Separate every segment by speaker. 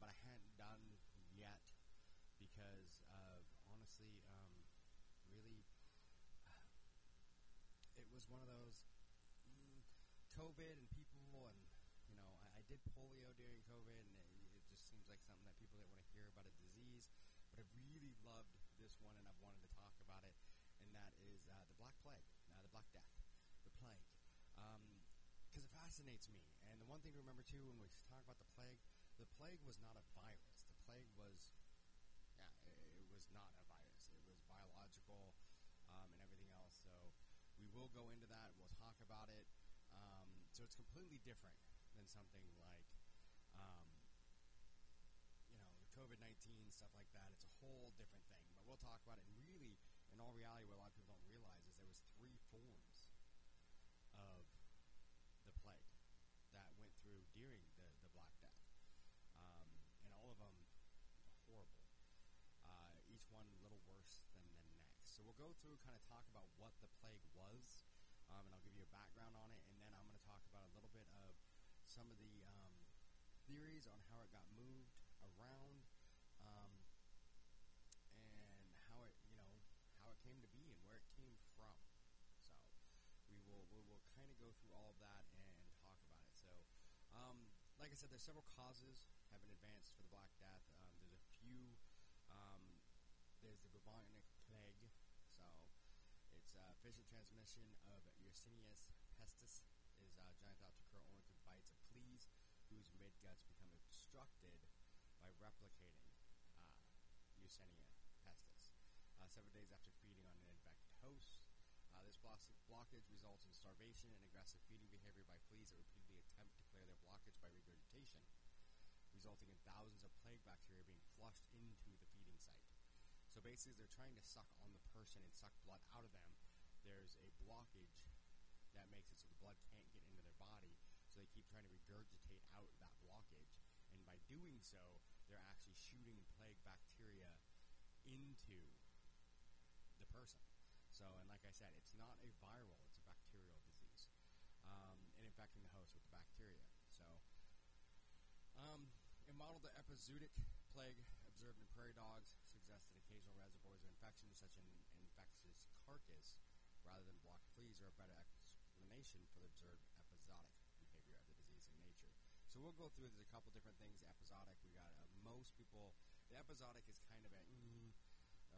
Speaker 1: but I hadn't done yet because of honestly, um, really, it was one of those mm, COVID and people, and you know, I, I did polio during COVID, and it, it just seems like something that people didn't want to hear about a disease. But I really loved this one, and I've wanted to talk about it, and that is uh, the Black Plague, uh, the Black Death, the plague, because it fascinates me. And the one thing to remember too, when we talk about the plague, the plague was not a virus. The plague was, yeah, it, it was not a virus. It was biological um, and everything else. So we will go into that. We'll talk about it. Um, so it's completely different than something like, um, you know, COVID nineteen stuff like that. It's a whole different thing. But we'll talk about it. And really, in all reality, what a lot of people don't realize is there was three forms of the plague that went through during the, the Black Death, um, and all of them horrible. Uh, each one a little worse than the next. So we'll go through, kind of talk about what the plague was, um, and I'll give you a background on it, and then I'm going to talk about a little bit of some of the um, theories on how it got moved around, um, and how it, you know, how it came to be and where it came from. So we will we will kind of go through all of that and talk about it. So, um, like I said, there's several causes have been advanced for the Black Death. Um, there's a few. Um, there's the bubonic visual transmission of Yersinia pestis is uh, giant thought to occur only through bites of fleas whose midguts become obstructed by replicating uh, Yersinia pestis. Uh, several days after feeding on an infected host, uh, this blockage results in starvation and aggressive feeding behavior by fleas that repeatedly attempt to clear their blockage by regurgitation, resulting in thousands of plague bacteria being flushed into the feeding site. So basically, they're trying to suck on the person and suck blood out of them, there's a blockage that makes it so the blood can't get into their body. So they keep trying to regurgitate out that blockage, and by doing so, they're actually shooting plague bacteria into the person. So, and like I said, it's not a viral; it's a bacterial disease, um, and infecting the host with the bacteria. So, um, it modeled the epizootic plague observed in prairie dogs, suggests that occasional reservoirs of infection, such an infectious carcass, rather than block fleas, are a better explanation for the observed episodic behavior of the disease in nature. So we'll go through. There's a couple different things. Episodic. We got uh, most people. The episodic is kind of a mm,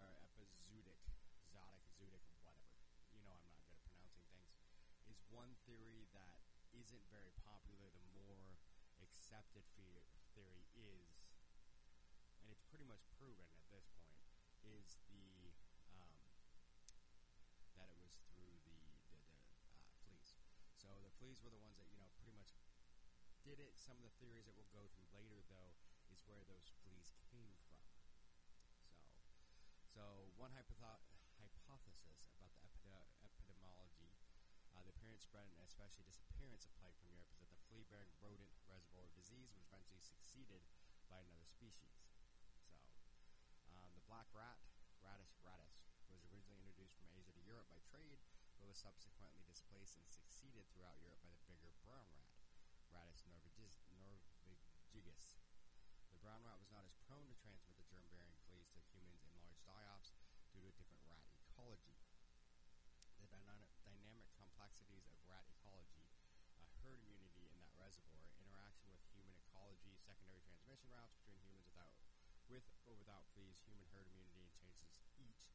Speaker 1: or epizootic, zodic, zootic, whatever. You know, I'm not good at pronouncing things. Is one theory that isn't very popular. The more accepted theory is, and it's pretty much proven at this point, is the um, that it was through the the, the uh, fleas. So were the ones that you know pretty much did it. Some of the theories that we'll go through later, though, is where those fleas came from. So, so one hypotho- hypothesis about the epide- epidemiology, uh, the appearance, spread, and especially disappearance of plague from Europe is that the flea-bearing rodent reservoir disease was eventually succeeded by another species. So, um, the black rat, Rattus ratus, was originally introduced from Asia to Europe by trade, but was subsequently displaced and succeeded throughout Europe by the bigger brown rat, Rattus norvegicus. The brown rat was not as prone to transmit the germ-bearing fleas to humans in large die-offs due to a different rat ecology. The dynamic, complexities of rat ecology, uh, herd immunity in that reservoir, interaction with human ecology, secondary transmission routes between humans without, with or without fleas, human herd immunity, and changes each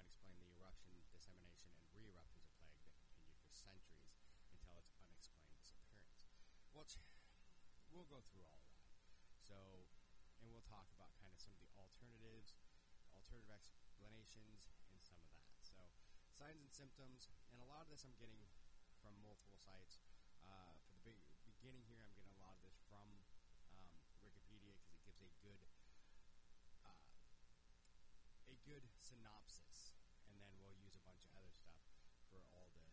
Speaker 1: might explain the eruption, dissemination, and re-eruptions of plague that continued for centuries until its unexplained disappearance. Which we'll go through all of that. So, and we'll talk about kind of some of the alternatives, alternative explanations, and some of that. So, signs and symptoms, and a lot of this I'm getting from multiple sites. Uh, for the big, beginning here, I'm getting a lot of this from um, Wikipedia because it gives a good uh, a good synopsis, and then we'll use a bunch of other stuff for all the,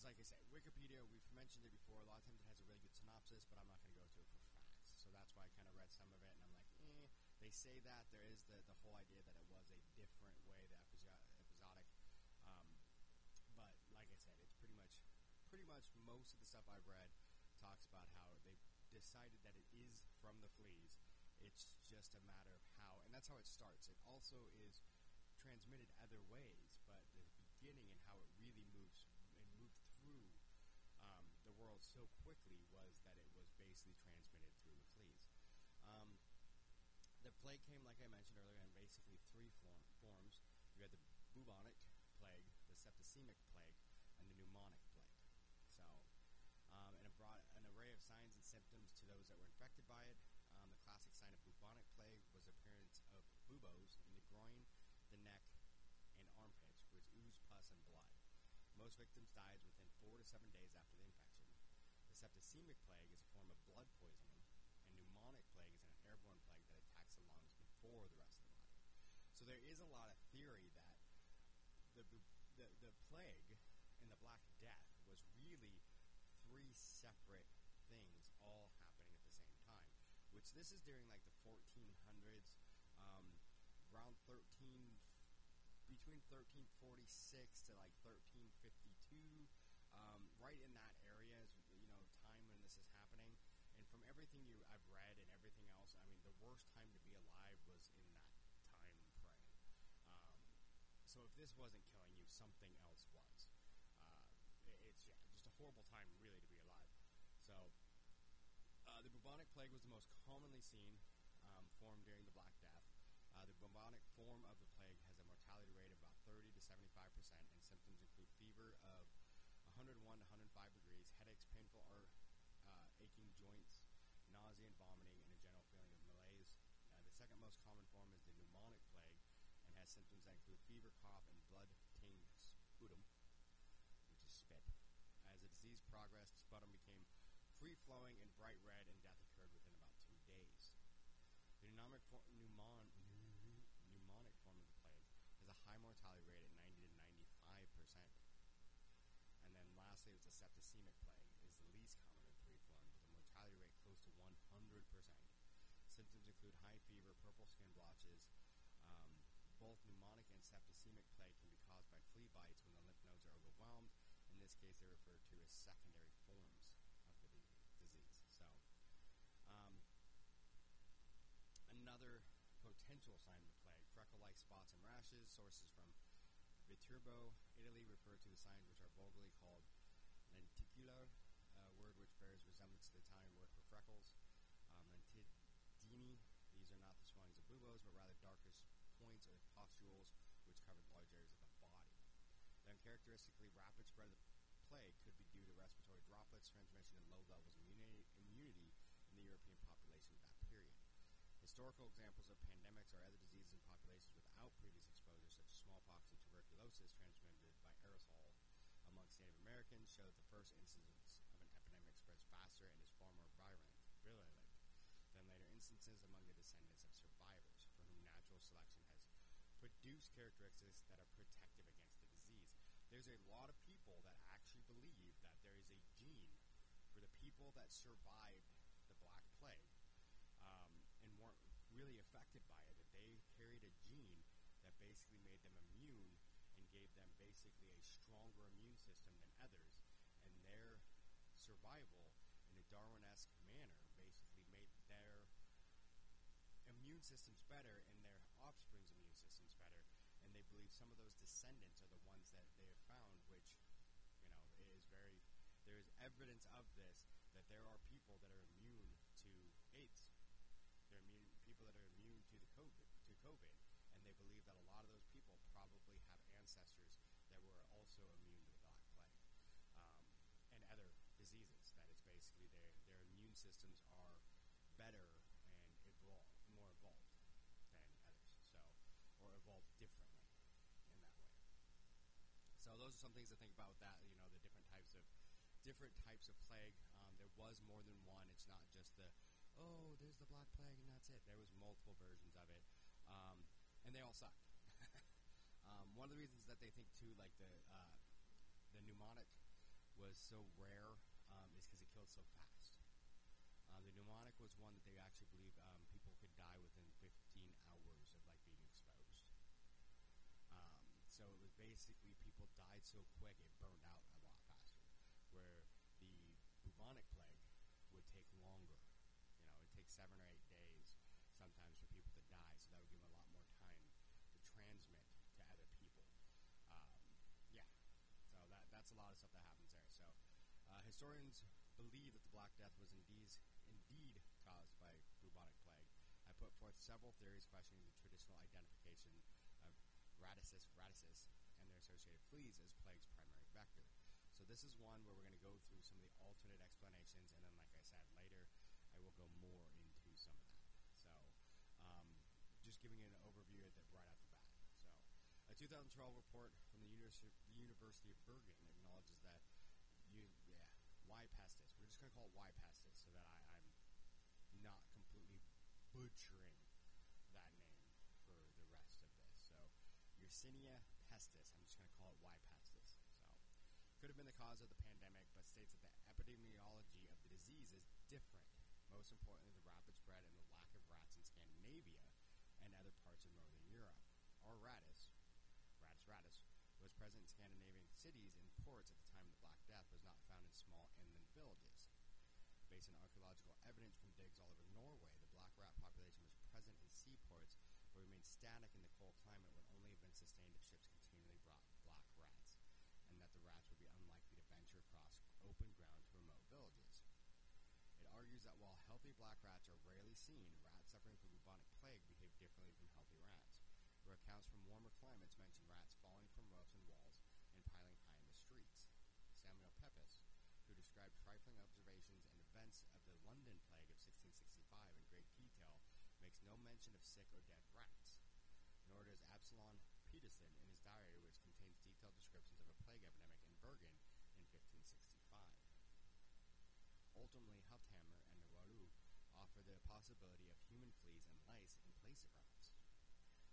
Speaker 1: because like I said, Wikipedia, we've mentioned it before. A lot of times it has a really good synopsis, but I'm not going to go through it for facts. So that's why I kind of read some of it, and I'm like, eh. They say that there is the the whole idea that it was a different way, the episodic. Um, but like I said, it's pretty much pretty much most of the stuff I've read talks about how they decided that it is from the fleas. It's just a matter of how, and that's how it starts. It also is transmitted other ways, but the beginning and how it really moves world so quickly was that it was basically transmitted through the fleas. Um, the plague came, like I mentioned earlier, in basically three form, forms. You had the bubonic plague, the septicemic plague, and the pneumonic plague. So, um, and it brought an array of signs and symptoms to those that were infected by it. Um, the classic sign of bubonic plague was appearance of buboes in the groin, the neck, and armpits, which oozed pus and blood. Most victims died within four to seven days after the infection. The septicemic plague is a form of blood poisoning, and pneumonic plague is an airborne plague that attacks the lungs before the rest of the body. So there is a lot of theory that the the, the plague and the Black Death was really three separate things all happening at the same time. Which this is during like the 1400s, um, around 13, between 1346 to like 1352, um, right in that area is you know time when this is happening. And from everything you I've read and everything else, I mean the worst time to be alive was in that time frame. Um, so if this wasn't killing you, something else was. Uh, it, it's yeah, just a horrible time really to be alive. So uh, the bubonic plague was the most commonly seen um, form during the Black Death. Uh, the bubonic form of the plague has a mortality rate of about 30 to 75 percent, and symptoms include fever of 101 to 105 degrees, nausea and vomiting, and a general feeling of malaise. Uh, the second most common form is the pneumonic plague, and has symptoms that include fever, cough, and blood-tinged sputum, which is spit. As the disease progressed, sputum became free-flowing and bright red, and death occurred within about two days. The pneumonic, for, pneumon, pneumonic form of the plague has a high mortality rate at 90 to 95 percent. And then lastly, it's the septicemic plague is the least common of the three forms with a mortality rate close to 100 percent. Symptoms include high fever, purple skin blotches. Um, both pneumonic and septicemic plague can be caused by flea bites when the lymph nodes are overwhelmed. In this case, they're referred to as secondary forms of the disease. So, um, another potential sign of plague freckle-like spots and rashes. Sources from Viterbo, Italy, refer to the signs which are vulgarly called lenticular, a word which bears resemblance to the Italian word for freckles. Um, lentiggini, these are not the of but rather darkish points or pustules which covered large areas of the body. The uncharacteristically rapid spread of the plague could be due to respiratory droplets transmission and low levels of immunity, in the European population at that period. Historical examples of pandemics or other diseases in populations without previous exposure, such as smallpox and tuberculosis transmitted by aerosol amongst Native Americans, show that the first instance of an epidemic spreads faster and is far more virulent, virulent than later instances among the descendants of selection has produced characteristics that are protective against the disease. There's a lot of people that actually believe that there is a gene for the people that survived the Black Plague um, and weren't really affected by it, that they carried a gene that basically made them immune and gave them basically a stronger immune system than others, and their survival in a Darwin-esque manner basically made their immune systems better and offspring's immune systems better, and they believe some of those descendants are the ones that they have found, which you know is very. There is evidence of this that there are people that are immune to AIDS. They're immune people that are immune to the COVID to COVID, and they believe that a lot of those people probably have ancestors that were also immune to the Black Plague um, and other diseases. That it's basically their their immune systems are better and evolved, more evolved than others. So, or evolved differently in that way. So those are some things to think about with that. You know, the different types of different types of plague. Um, there was more than one. It's not just the oh, there's the Black Plague and that's it. There was multiple versions of it, um, and they all sucked. um, one of the reasons that they think too, like the uh, the pneumonic was so rare, um, is because it killed so fast. Uh, the pneumonic was one that they actually believe um, people could die within 15 hours of like being exposed. Um, so it was basically died so quick it burned out a lot faster. Where the bubonic plague would take longer. You know, it takes seven or eight days sometimes for people to die, so that would give them a lot more time to transmit to other people. Um, yeah, so that that's a lot of stuff that happens there. So uh, historians believe that the Black Death was indeed indeed caused by bubonic plague. I put forth several theories questioning the traditional identification of radicis radicis associated fleas as plague's primary vector. So this is one where we're going to go through some of the alternate explanations, and then, like I said, later I will go more into some of that. So, um, just giving you an overview at the, right off the bat. So, a 2012 report from the University, University of Bergen acknowledges that you, yeah, Y pestis. We're just going to call it Y pestis so that I, I'm not completely butchering that name for the rest of this. So, Yersinia pestis. I'm just going to call it Y pestis. So, could have been the cause of the pandemic, but states that the epidemiology of the disease is different. Most importantly, the rapid spread and the lack of rats in Scandinavia and other parts of Northern Europe. R. rattus, rattus rattus, was present in Scandinavian cities and ports at the time of the Black Death, was not found in small inland villages. Based on archaeological evidence from digs all over Norway, the black rat population was present in seaports, but remained static in the cold climate would only have been sustained if ships continually brought black rats, and that the rats would be unlikely to venture across open ground to remote villages. It argues that while healthy black rats are rarely seen, rats suffering from bubonic plague behave differently from healthy rats. Where accounts from warmer climates mention rats falling from roofs and walls and piling high in the streets. Samuel Pepys, who described trifling observations and events of the London plague of 1665 in great detail, makes no mention of sick or dead rats. Nor does Absalon Pederssøn in his diary, which contains detailed descriptions of a plague epidemic in Bergen in 1565. Ultimately, offer the possibility of human fleas and lice in place of rats.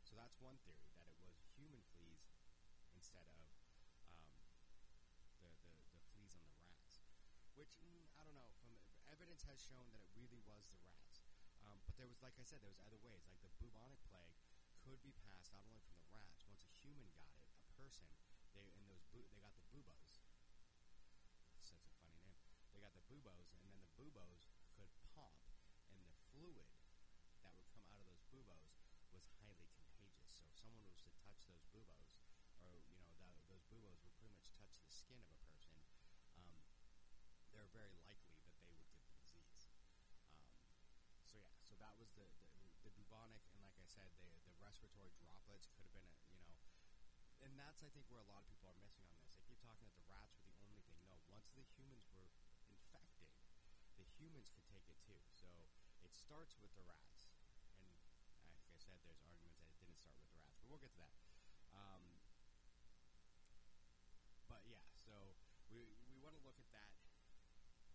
Speaker 1: So that's one theory, that it was human fleas instead of um, the, the, the fleas on the rats. Which, mm, I don't know, from evidence has shown that it really was the rats. Um, but there was, like I said, there was other ways. Like the bubonic plague could be passed not only from the rats. Once a human got it, a person, they in those bu- they got the buboes. Such a funny name. They got the buboes, and then the buboes could pop, and the fluid that would come out of those buboes was highly contagious. So if someone was to touch those buboes, or you know that, those buboes would pretty much touch the skin of a person, um, they're very likely that they would get the disease. Um, so yeah, so that was the, the the bubonic, and like I said, the the respiratory droplets could have been a you know, and that's I think where a lot of people are missing on this. They keep talking that the rats were the only thing. No, once the humans were infected, the humans could take it too. So starts with the rats, and like I said, there's arguments that it didn't start with the rats, but we'll get to that. Um, but yeah, so we we want to look at that.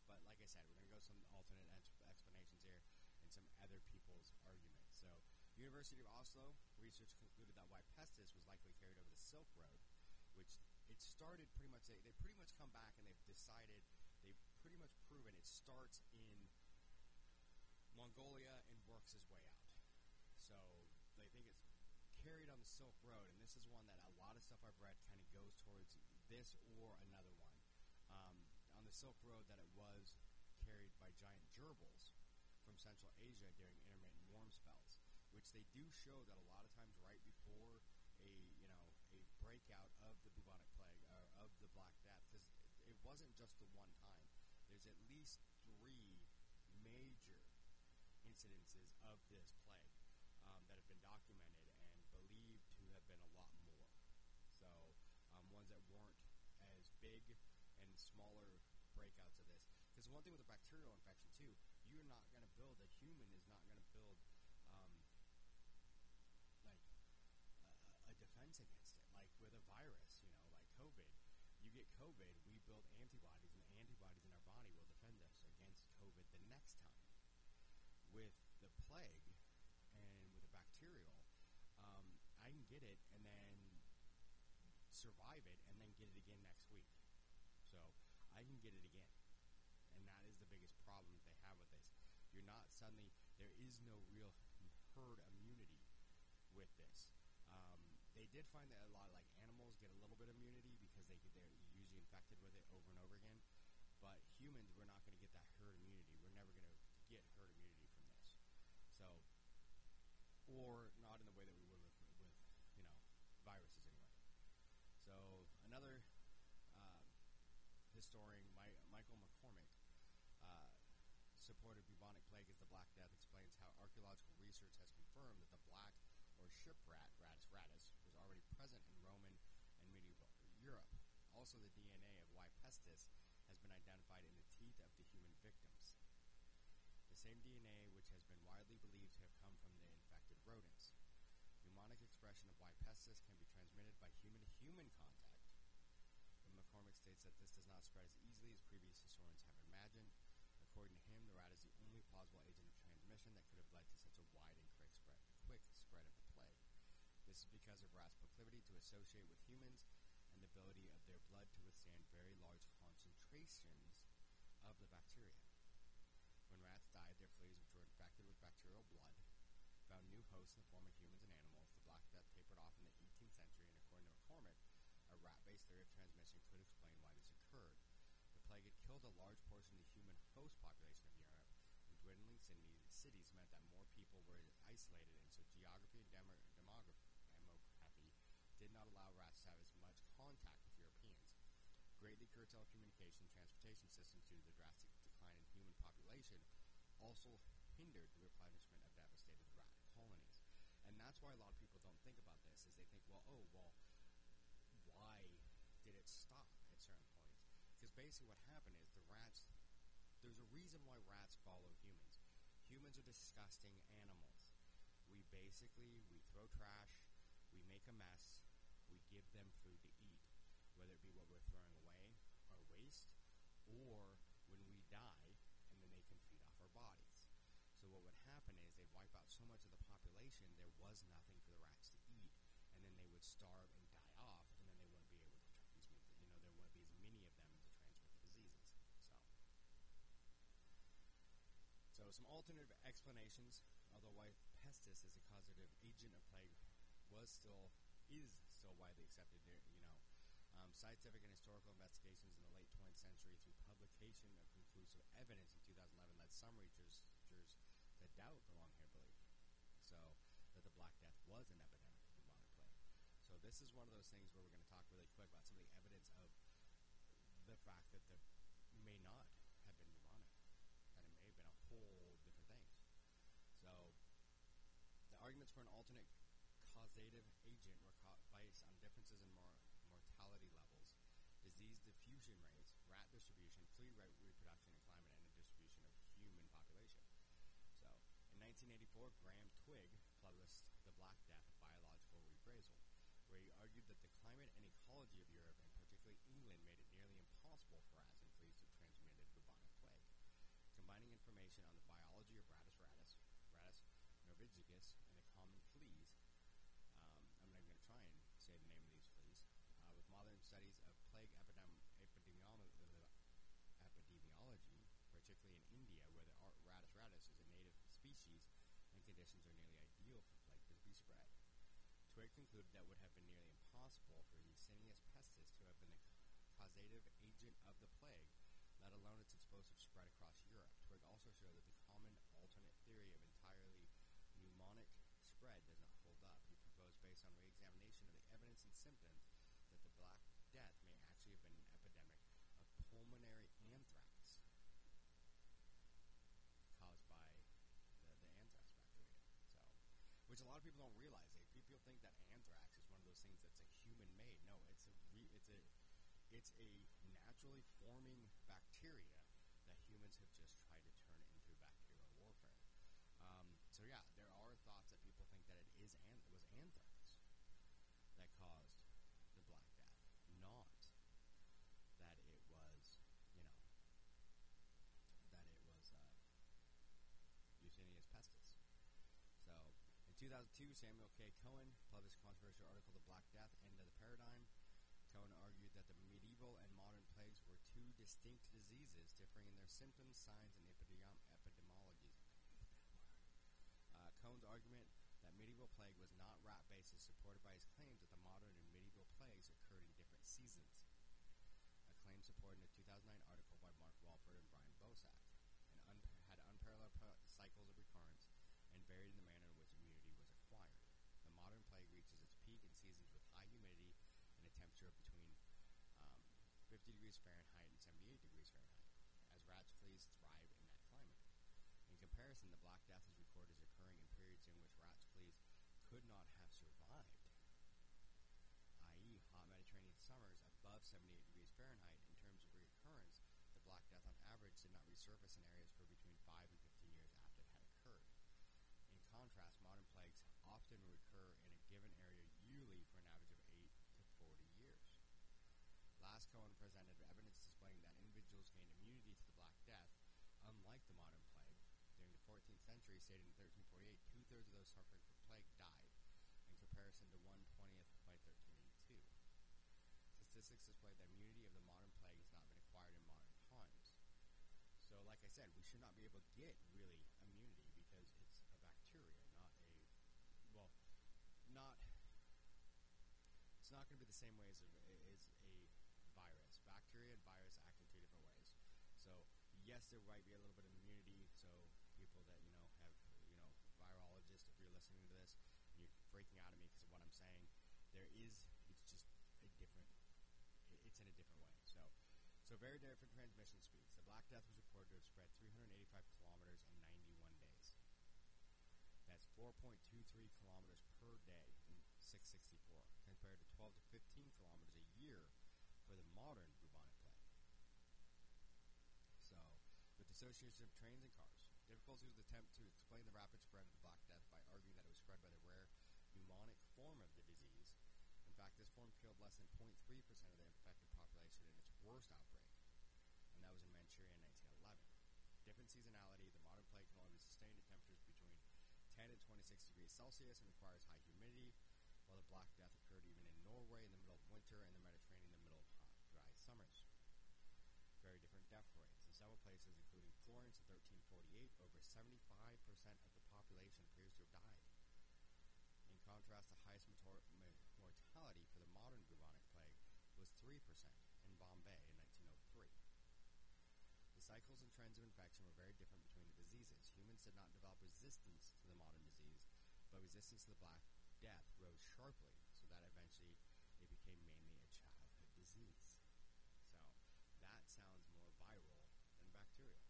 Speaker 1: But like I said, we're going to go some alternate ex- explanations here and some other people's arguments. So, University of Oslo research concluded that Y. pestis was likely carried over the Silk Road, which it started pretty much. They, they pretty much come back and they've decided they've pretty much proven it starts in Mongolia and works its way out. So they think it's carried on the Silk Road, and this is one that a lot of stuff I've read kind of goes towards this or another one. Um, on the Silk Road, that it was carried by giant gerbils from Central Asia during intermittent warm spells, which they do show that a lot of times right before a you know a breakout of the bubonic plague or of the Black Death, because it wasn't just the one time. There's at least three incidences of this plague um, that have been documented and believed to have been a lot more. So um, ones that weren't as big and smaller breakouts of this. Because one thing with a bacterial infection too, you're not going to build a human is not going to build um, like a, a defense against it. Like with a virus, you know, like COVID, you get COVID, we build antibodies, and the antibodies in our body will defend us against COVID the next time. With the plague and with a bacterial, um, I can get it and then survive it and then get it again next week. So I can get it again. And that is the biggest problem that they have with this. You're not suddenly, there is no real herd immunity with this. Um, they did find that a lot of like animals get a little bit of immunity because they they're usually infected with it over and over again. But humans, we're not going to get that herd immunity. We're never going to get herd immunity from this. So, or not in the way that we would with, with you know, viruses anyway. So another uh, historian, My, Michael McCormick, uh, supported bubonic plague as the Black Death, explains how archaeological research has confirmed that the black or ship rat, Rattus rattus, was already present in Roman and medieval Europe. Also, the DNA of Y. pestis has been identified in the teeth of the human victims. The same DNA which has been widely believed to have come from the infected rodents. Pneumonic expression of Y. pestis can be transmitted by human to human contact. That this does not spread as easily as previous historians have imagined. According to him, the rat is the only plausible agent of transmission that could have led to such a wide and quick spread, quick spread of the plague. This is because of rats' proclivity to associate with humans and the ability of their blood to withstand very large concentrations of the bacteria. When rats died, their fleas, which were infected with bacterial blood, found new hosts in the form of humans and animals. The Black Death tapered off in the 18th century, and according to McCormick, a rat-based theory of transmission could explain why this occurred. The plague had killed a large portion of the human host population of Europe, and dwindling cities meant that more people were isolated, and so geography and demo- demography, did not allow rats to have as much contact with Europeans. Greatly curtailed communication transportation systems due to the drastic decline in human population also hindered the replenishment of devastated rat colonies. And that's why a Because basically what happened is the rats, there's a reason why rats follow humans. Humans are disgusting animals. We basically, we throw trash, we make a mess, we give them food to eat, whether it be what we're throwing away, our waste, or when we die, and then they can feed off our bodies. So what would happen is they'd wipe out so much of the population, there was nothing for the rats to eat, and then they would starve and die off, and then they wouldn't be able to transmit, you know, there wouldn't be as many of them to transmit the diseases. So, so some alternative explanations, although Y. pestis is a causative agent of plague, was still is still widely accepted. You know, um, scientific and historical investigations in the late 20th century through publication of conclusive evidence in 2011 led some researchers to doubt the long-haired belief. So that the Black Death was an epidemic of bubonic plague. So this is one of those things where we're going to talk really quick about some of the evidence of the fact that there may not have been bubonic, that it may have been a whole different things. So the arguments for an alternate causative agent were ca- based on differences in mor- mortality levels, disease diffusion rates, rat distribution, flea rate reproduction and climate, and the distribution of human population. So, in 1984, Graham Twigg published The Black Death Biological Reappraisal, where he argued that the climate and ecology of Europe, and particularly England, made it nearly impossible for rats and fleas to transmit bubonic plague. Combining information on the biology of Rattus rattus, Rattus norvegicus, and the common fleas, um, I'm not even going to try and say the name of these fleas, uh, with modern studies of plague epidem- epidemiology, epidemiology, particularly in India, where the Ar- Rattus rattus is a native species and conditions are nearly ideal for to be spread. Twigg concluded that would have been nearly impossible for Yersinia pestis to have been the causative agent of the plague, let alone its explosive spread across Europe. Twigg also showed that the common alternate theory of entirely pneumonic spread does not hold up. He proposed, based on re-examination of the evidence and symptoms, that the Black Death may actually have been an epidemic of pulmonary anthrax caused by the, the anthrax bacteria. So, which a lot of people don't realize. They, people think that anthrax is one of those things that's a human made. No, it's a re, it's a it's a naturally forming bacteria that humans have just tried to turn into bacterial warfare. Um, so yeah, there are thoughts that people think that it is an, it was anthrax that caused the Black Death, not that it was, you know, that it was uh, Yersinia pestis. So, in 2002, Samuel K. Cohen there's your article, The Black Death, End of the Paradigm. Cohen argued that the medieval and modern plagues were two distinct diseases, differing in their symptoms, signs, and epidemiology. Uh, Cohen's argument that medieval plague was not rat-based is supported by his claims that the modern and medieval plagues occurred in different seasons, a claim supported in a 2009 article by Mark Welford and Brian Bossak, and un- had unparalleled cycles of recurrence and varied in the manner degrees Fahrenheit and 78 degrees Fahrenheit, as rats, fleas thrive in that climate. In comparison, the Black Death is recorded as occurring in periods in which rats, fleas could not have survived, i.e., hot Mediterranean summers above 78 degrees Fahrenheit. In terms of reoccurrence, the Black Death on average did not resurface in areas for between 5 and 15 years after it had occurred. In contrast, modern plagues often recur in a given area yearly for an average of 8 to 40 years. Lascaux presented evidence displaying that individuals gained immunity to the Black Death, unlike the modern plague. During the 14th century, stated in 1348, two-thirds of those suffering from plague died, in comparison to one twentieth by 1382. Statistics display that immunity of the modern plague has not been acquired in modern times. So, like I said, we should not be able to get really immunity because it's a bacteria, not a well, not. It's not going to be the same way as a. Bacteria and virus act in two different ways. So, yes, there might be a little bit of immunity. So, people that you know have you know virologists, if you're listening to this and you're freaking out at me because of what I'm saying, there is. It's just a different. It's in a different way. So, so very different transmission speeds. The Black Death was reported to have spread 385 kilometers in 91 days. That's 4.23 kilometers per day in 664, compared to 12 to 15 kilometers a year for the modern bubonic plague. So, with the association of trains and cars, difficulties with attempt to explain the rapid spread of the Black Death by arguing that it was spread by the rare pneumonic form of the disease. In fact, this form killed less than 0.3% of the infected population in its worst outbreak, and that was in Manchuria in 1911. Different seasonality, the modern plague can only be sustained at temperatures between 10 and 26 degrees Celsius and requires high humidity, while the Black Death occurred even in Norway in the middle of winter and the Mediterranean in the middle of hot, dry summers. Very different death rates. In several places, in 1348, over 75% of the population appears to have died. In contrast, the highest mo- mortality for the modern bubonic plague was 3% in Bombay in 1903. The cycles and trends of infection were very different between the diseases. Humans did not develop resistance to the modern disease, but resistance to the Black Death rose sharply, so that eventually it became mainly a childhood disease. So that sounds more viral than bacterial.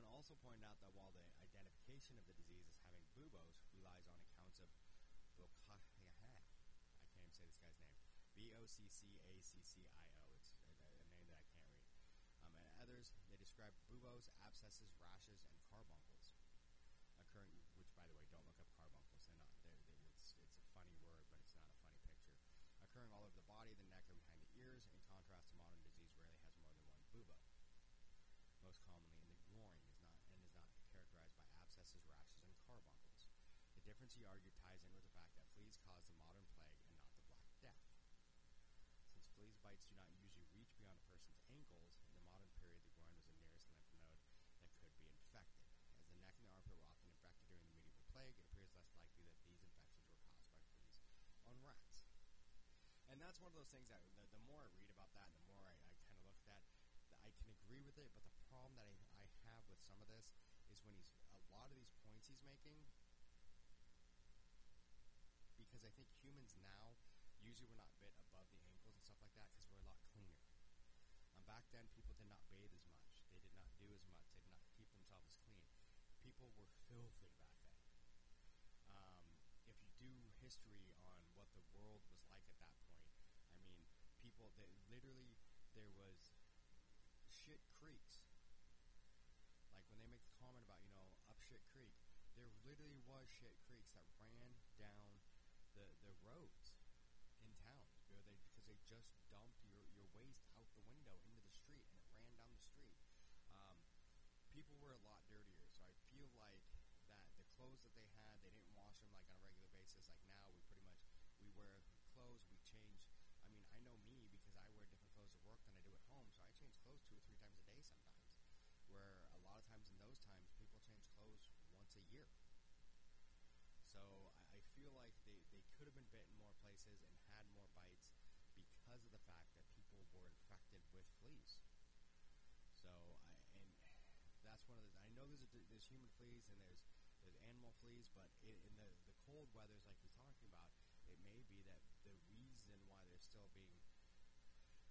Speaker 1: Cohn also pointed out that while the identification of the disease as having buboes relies on accounts of Boccaccio, I can't even say this guy's name, B O C C A C C I O. It's a, a name that I can't read. Um, and others, they describe buboes, abscesses, rashes, and carbuncles occurring. Which, by the way, don't look up carbuncles. They're not. They're, they're, it's it's a funny word, but it's not a funny picture. Occurring all over the body, the neck, and behind the ears. In contrast to modern disease, rarely has more than one bubo. Most commonly in the groin is not and is not characterized abscesses, rashes, and carbuncles. The difference, he argued, ties in with the fact that fleas cause the modern plague and not the Black Death. Since fleas' bites do not usually reach beyond a person's ankles, in the modern period, the groin was the nearest lymph node that could be infected. As the neck and the armpit were often infected during the medieval plague, it appears less likely that these infections were caused by fleas on rats. And that's one of those things that the, the more I read about that, the more I, I kind of look at that I can agree with it. But the problem that I, I have with some of this is when he's a lot of these points he's making, because I think humans now usually we're not bit above the ankles and stuff like that because we're a lot cleaner. Um, back then, people did not bathe as much. They did not do as much. They did not keep themselves as clean. People were filthy back then. Um, if you do history on what the world was like at that point, I mean, people that literally there was shit creeks. Like when they make the comment about you know up shit creek, there literally was shit creeks that ran down the the roads in town. You know, they, because they just dumped your your waste out the window into the street and it ran down the street. Um, people were a lot dirtier, so I feel like that the clothes that they had, they didn't wash them like on a regular basis. Like now, we pretty much we wear clothes, we change. I mean, I know me because I wear different clothes at work than I do at home, so I change clothes two or three times a day sometimes. Where a lot of times in those times, people change clothes once a year. So I, I feel like they, they could have been bit in more places and had more bites because of the fact that people were infected with fleas. So I, and that's one of the I know there's a, there's human fleas and there's there's animal fleas, but in, in the the cold weathers like you're talking about, it may be that the reason why there's still being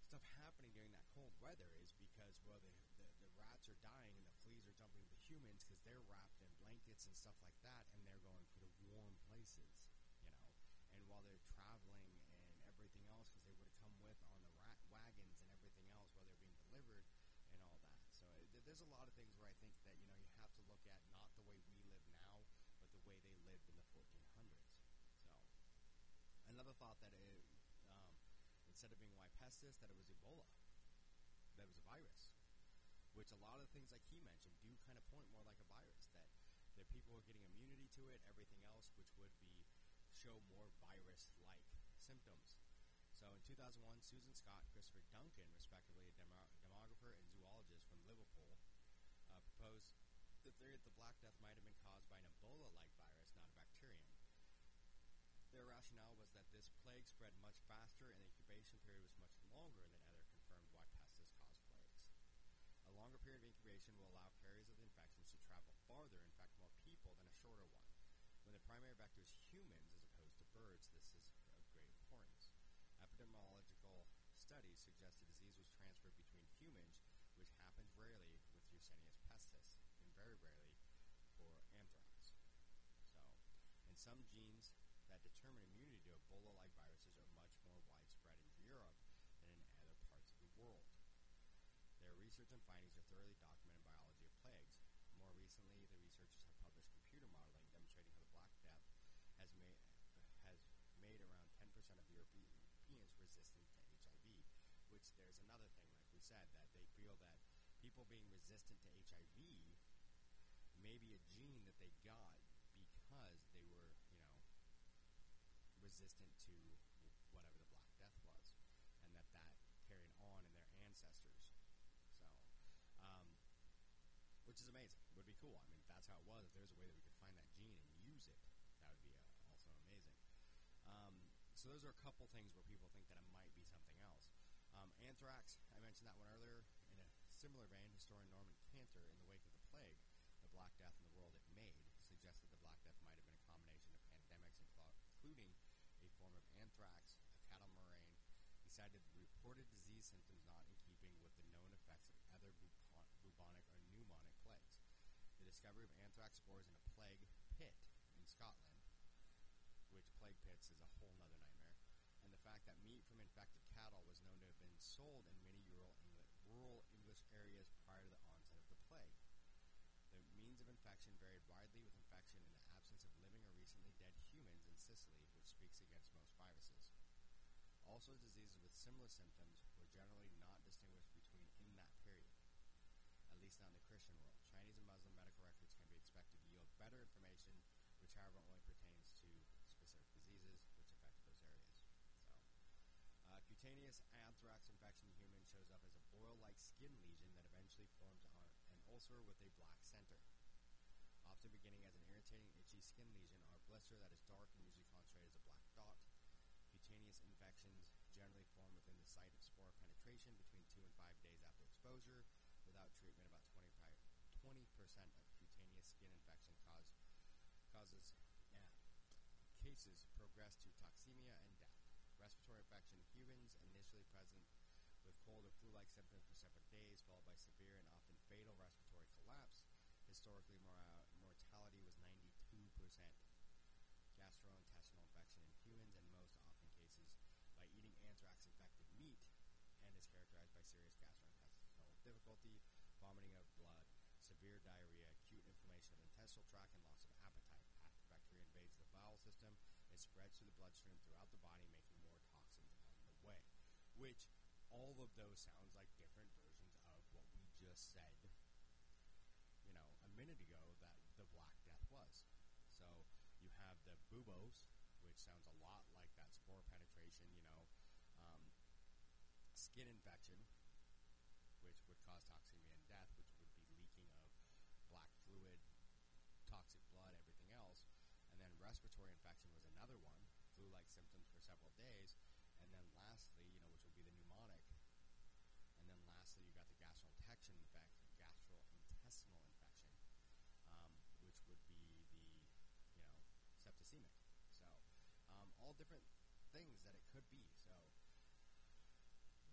Speaker 1: stuff happening during that cold weather is because well the the, the rats are dying and the fleas are jumping the humans because they're wrapped in blankets and stuff like that, and they're going for the warm places, you know. And while they're traveling and everything else, because they would have come with on the rat wagons and everything else while they're being delivered and all that. So it, there's a lot of things where I think that you know you have to look at not the way we live now, but the way they lived in the 1400s. So another thought that it, um, instead of being Y pestis, that it was Ebola, that it was a virus, which a lot of the things like he mentioned do kind of point more like a virus. That people are getting immunity to it, everything else, which would be show more virus-like symptoms. So in 2001, Susan Scott, Christopher Duncan, respectively a demo- demographer and zoologist from Liverpool, uh, proposed the theory that the Black Death might have been caused by an Ebola-like virus, not a bacterium. Their rationale was that this plague spread much faster and the incubation period was much longer than other confirmed Y pestis caused plagues. A longer period of incubation will allow carriers of the infections to travel farther, infect more people, than a shorter one. When the primary vector is humans as opposed to birds, this is of great importance. Epidemiological studies suggest the disease was transferred between humans, which happens rarely with Yersinia pestis, and very rarely for anthrax. So, and some genes that determine immunity to Ebola-like viruses are much more widespread in Europe than in other parts of the world. Their research and findings are thoroughly documented in Biology of Plagues. More recently, the researchers have published computer modeling demonstrating how the Black Death has made has made around 10% of Europeans resistant to HIV. Which there's another thing, like we said, that they feel that people being resistant to HIV may be a gene that they got because they were, you know, resistant to whatever the Black Death was, and that that carried on in their ancestors. So, um, which is amazing. Would be cool. I mean, if that's how it was, if there's a way that we could find that gene and use it, that would be uh, also amazing. Um, so those are a couple things where people think that it might be something else. Um, anthrax, I mentioned that one earlier. In a similar vein, historian Norman Cantor, in the wake of the plague, the Black Death and the world it made, suggested the Black Death might have been a combination of pandemics, including a form of anthrax, a cattle murrain. He cited reported disease symptoms not in keeping with the known effects of other bubonic or pneumonic plagues. The discovery of anthrax spores in a plague pit in Scotland, which plague pits is a whole other nightmare, and the fact that meat from infected sold in many rural, Engli- rural English areas prior to the onset of the plague. The means of infection varied widely, with infection in the absence of living or recently dead humans in Sicily, which speaks against most viruses. Also, diseases with similar symptoms were generally not distinguished between in that period, at least not in the Christian world. Chinese and Muslim medical records can be expected to yield better information, which, however, only pertains to specific diseases which affected those areas. So, uh, cutaneous anthrax infection in humans shows up as a boil-like skin lesion that eventually forms on an ulcer with a black center. Often beginning as an irritating, itchy skin lesion or blister that is dark and usually concentrated as a black dot. Cutaneous infections generally form within the site of spore penetration between two and five days after exposure. Without treatment, about 25, 20% of cutaneous skin infection cause, causes yeah, cases progress to toxemia and. Respiratory infection in humans initially present with cold or flu-like symptoms for several days, followed by severe and often fatal respiratory collapse. Historically, mor- mortality was 92%. Gastrointestinal infection in humans, and most often cases by eating anthrax-infected meat, and is characterized by serious gastrointestinal difficulty, vomiting of blood, severe diarrhea, acute inflammation of the intestinal tract, and loss of appetite. After bacteria invades the bowel system, it spreads through the bloodstream throughout the body, making more toxins on the way. Which all of those sounds like different versions of what we just said, you know, a minute ago that the Black Death was. So you have the buboes, which sounds a lot like that spore penetration, you know, um, skin infection, which would cause toxemia and death, which would be leaking of black fluid, toxic blood, everything else. And then respiratory infection was another one, flu-like symptoms for several days. all different things that it could be. So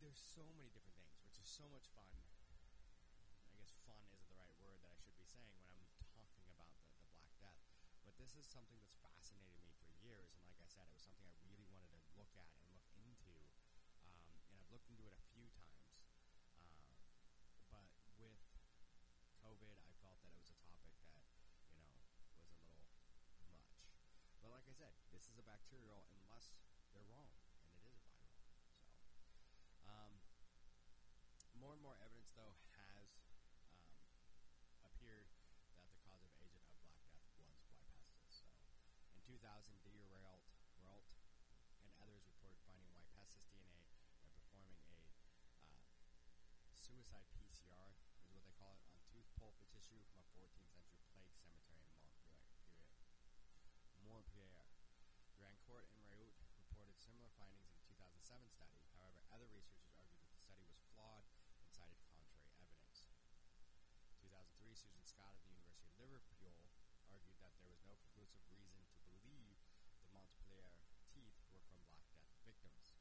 Speaker 1: there's so many different things, which is so much fun. I guess fun isn't the right word that I should be saying when I'm talking about the, the Black Death. But this is something that's fascinated me for years, and like I said, it was something I really wanted to look at and look into. Um, and I've looked into it a few like I said, this is a bacterial unless they're wrong, and it is a viral. So, um, more and more evidence, though, has um, appeared that the causative agent of Black Death was Y. pestis. So, in 2000, Didier Raoult, Raoult and others reported finding Y. pestis DNA by performing a uh, suicide PCR, is what they call it, on tooth pulp tissue from a 14th century plague cemetery in Montpellier. Montpellier. Drancourt and Raoult reported similar findings in a 2007 study. However, other researchers argued that the study was flawed and cited contrary evidence. In 2003, Susan Scott of the University of Liverpool argued that there was no conclusive reason to believe the Montpellier teeth were from Black Death victims.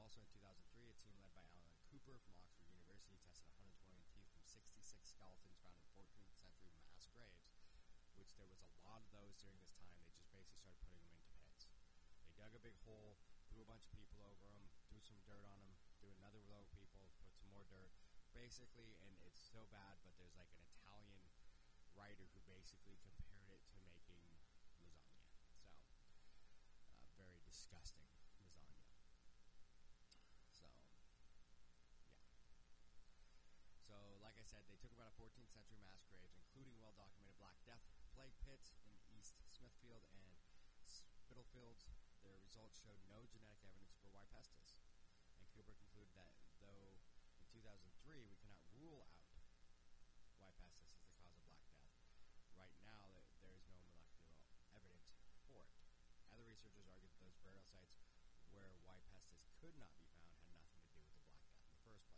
Speaker 1: Also in 2003, a team led by Alan Cooper from Oxford University tested 120 teeth from 66 skeletons found in 14th century mass graves, which there was a lot of those during this time. They basically started putting them into pits. They dug a big hole, threw a bunch of people over them, threw some dirt on them, threw another load of people, put some more dirt. Basically, and it's so bad, but there's like an Italian writer who basically compared it to making lasagna. So, uh, very disgusting lasagna. So, yeah. So, like I said, they took about a 14th century mass graves, including well documented Black Death plague pits in Smithfield and Spitalfields. Their results showed no genetic evidence for Y. pestis. And Cooper concluded that though in 2003 we cannot rule out Y. pestis as the cause of Black Death, right now there, is no molecular evidence for it. Other researchers argued that those burial sites where Y. pestis could not be found had nothing to do with the Black Death in the first place.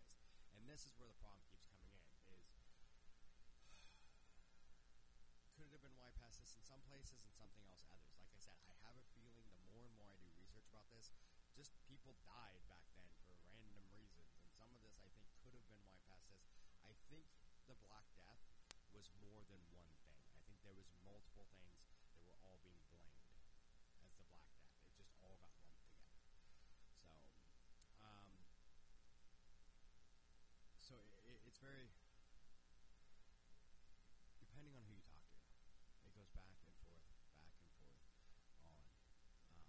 Speaker 1: And this is where the problem keeps coming in: is could have been Y. pestis in some places and something else others? Like I said, I have a feeling the more and more I do research about this, just people died back then for random reasons, and some of this I think could have been Y. pestis. I think the Black Death was more than one thing. I think there was multiple things that were all being blamed as the Black Death. It just all got lumped together. So, um, so it, it's very depending on who you talk back and forth, back and forth on um,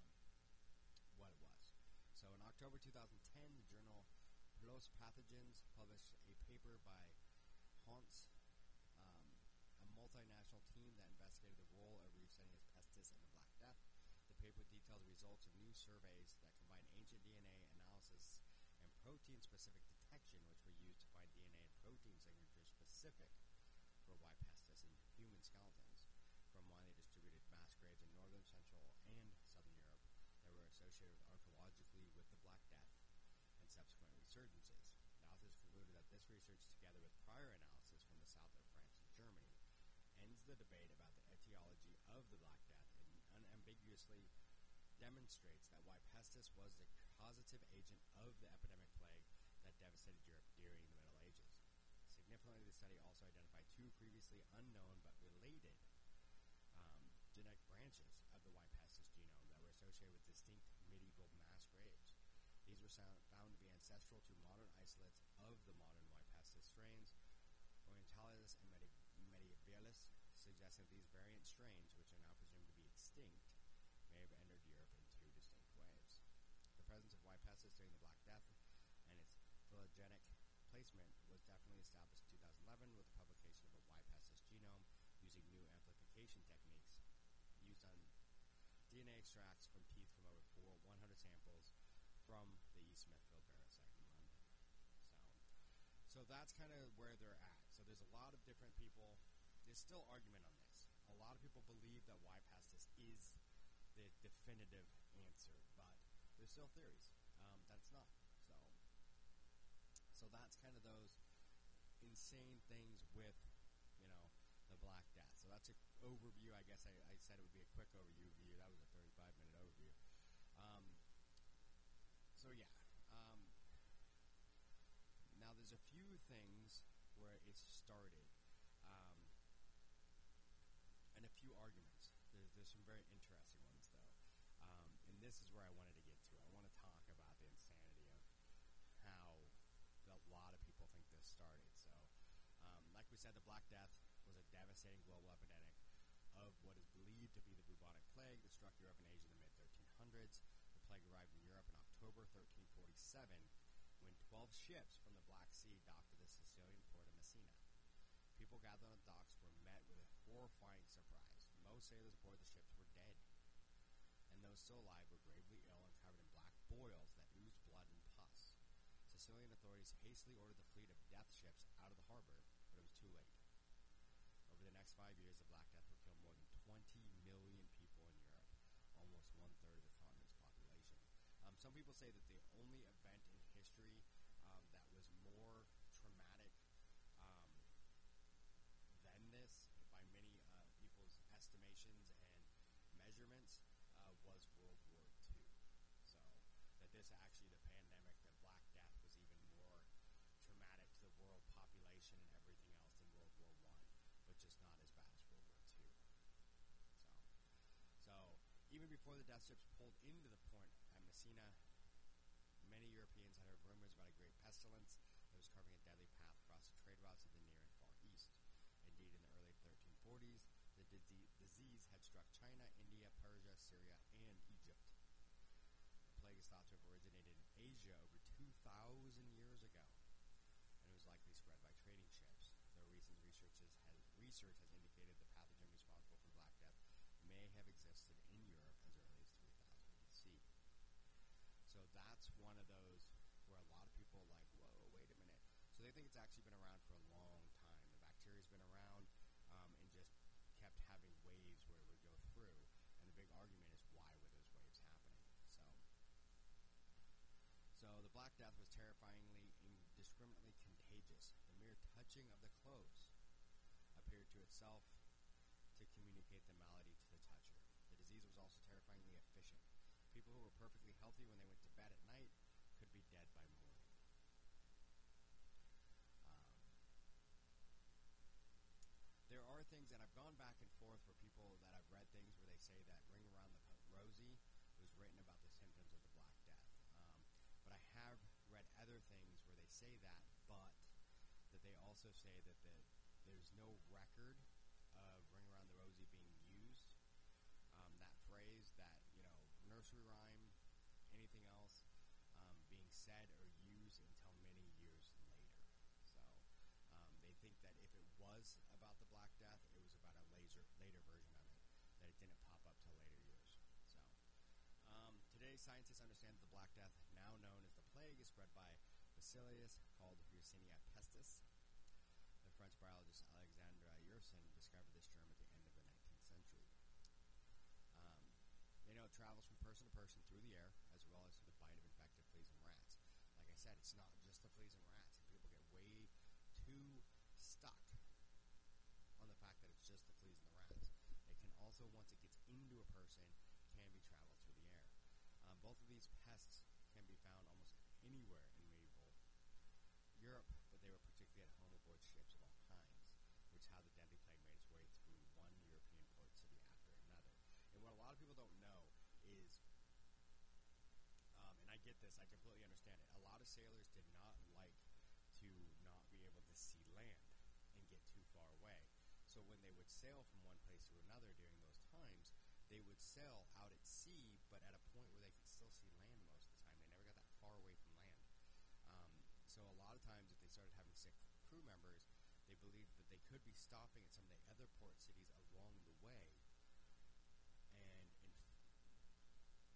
Speaker 1: what it was. So in October 2010, the journal PLoS Pathogens published a paper by Hans, um, a multinational team that investigated the role of Yersinia pestis in the Black Death. The paper detailed the results of new surveys that combine ancient DNA analysis and protein-specific detection, which were used to find DNA and protein signatures specific for Y. pestis in human skeletons from widely distributed mass graves in northern, central, and southern Europe that were associated archaeologically with the Black Death and subsequent resurgences. Authors concluded that this research, together with prior analysis from the south of France and Germany, ends the debate about the etiology of the Black Death and unambiguously demonstrates that Y. pestis was the causative agent of the epidemic plague that devastated Europe during the Middle Ages. Significantly, the study also identified two previously unknown but related um, genetic branches of the Y. pestis genome that were associated with distinct. Sound, found to be ancestral to modern isolates of the modern pestis strains, Orientalis and Medi- Medievalis, suggesting these variant strains, which are now presumed to be extinct, may have entered Europe in two distinct waves. The presence of pestis during the Black Death and its phylogenetic placement was definitely established in 2011 with the publication of a pestis genome using new amplification techniques used on DNA extracts from teeth from over four, 100 samples from the East Smithfield burial site in London. So, that's kind of where they're at. So there's a lot of different people. There's still argument on this. A lot of people believe that Y. pestis is the definitive answer, but there's still theories um, that it's not. So, so that's kind of those insane things with, you know, the Black Death. So that's an overview. I guess I, I said it would be a quick overview. That was a 35 minute overview. Um, so yeah, where it started. Um, and a few arguments. There's, there's some very interesting ones, though. Um, and this is where I wanted to get to. I want to talk about the insanity of how a lot of people think this started. So, um, like we said, the Black Death was a devastating global epidemic of what is believed to be the bubonic plague that struck Europe and Asia in the mid 1300s. The plague arrived in Europe in October 1347 when 12 ships Sea the Sicilian port of Messina. People gathered on the docks were met with a horrifying surprise. Most sailors aboard the ships were dead, and those still alive were gravely ill and covered in black boils that oozed blood and pus. Sicilian authorities hastily ordered the fleet of death ships out of the harbor, but it was too late. Over the next five years, the Black Death would kill more than 20 million people in Europe, almost one third of the continent's population. Um, some people say that the only event in history um, that was more traumatic um, than this, by many uh, people's estimations and measurements, uh, was World War II. So this actually, the pandemic, the Black Death, was even more traumatic to the world population and everything else than World War One, but just not as bad as World War Two. So, so even before the death ships pulled into the port at Messina, many Europeans had heard rumors about a great pestilence that was carving a deadly path across the trade routes of the Near and Far East. Indeed, in the early 1340s, the disease had struck China, India, Persia, Syria, and Egypt. The plague is thought to have originated in Asia over 2,000 years ago, and it was likely spread by trading ships. Though recent researches has, research has indicated the pathogen responsible for Black Death may have existed in Europe as early as 3000 BC. So that's one of those where a lot of people are like, whoa, wait a minute. So they think it's actually been around for a long time. The bacteria's been around um, and just kept having waves where it would go through. And the big argument is why were those waves happening? So, so the Black Death was terrifyingly, indiscriminately contagious. The mere touching of the clothes appeared to itself to communicate the malady to the toucher. The disease was also terrifyingly efficient. People who were perfectly healthy when they went to bed at night could be dead by morning. Um, there are things, and I've gone back and forth for people that I've read things where they say that Ring Around the Rosie was written about the symptoms of the Black Death. Um, but I have read other things where they say that, but that they also say that the, there's no record of Ring Around the Rosie being used. Um, that phrase, that, you know, nursery rhyme, anything else, um, being said or used until many years later. So um, they think that if it was about the Black Death, it was about a laser, later version of it, that it didn't pop up till later years. So um, today, scientists understand that the Black Death, now known as the plague, is spread by bacillus called Yersinia pestis. French biologist Alexandre Yersin discovered this germ at the end of the 19th century. Um, they know it travels from person to person through the air, as well as through the bite of infected fleas and rats. Like I said, it's not just the fleas and rats. People get way too stuck on the fact that it's just the fleas and the rats. It can also, once it gets into a person, can be traveled through the air. Um, both of these pests can be found almost anywhere in medieval Europe, but they were particularly at home aboard ships of all kinds, which is how the deadly plague made its way through one European port city after another. And what a lot of people don't know is, um, and I get this, I completely understand it. A lot of sailors did not like to not be able to see land and get too far away. So when they would sail from one place to another during those times, they would sail out at sea, but at a point where they could still see land most of the time. They never got that far away from land. Um, so a lot of times, if they started having sick crew members, they believed that they could be stopping at some of the other port cities along the way and inf-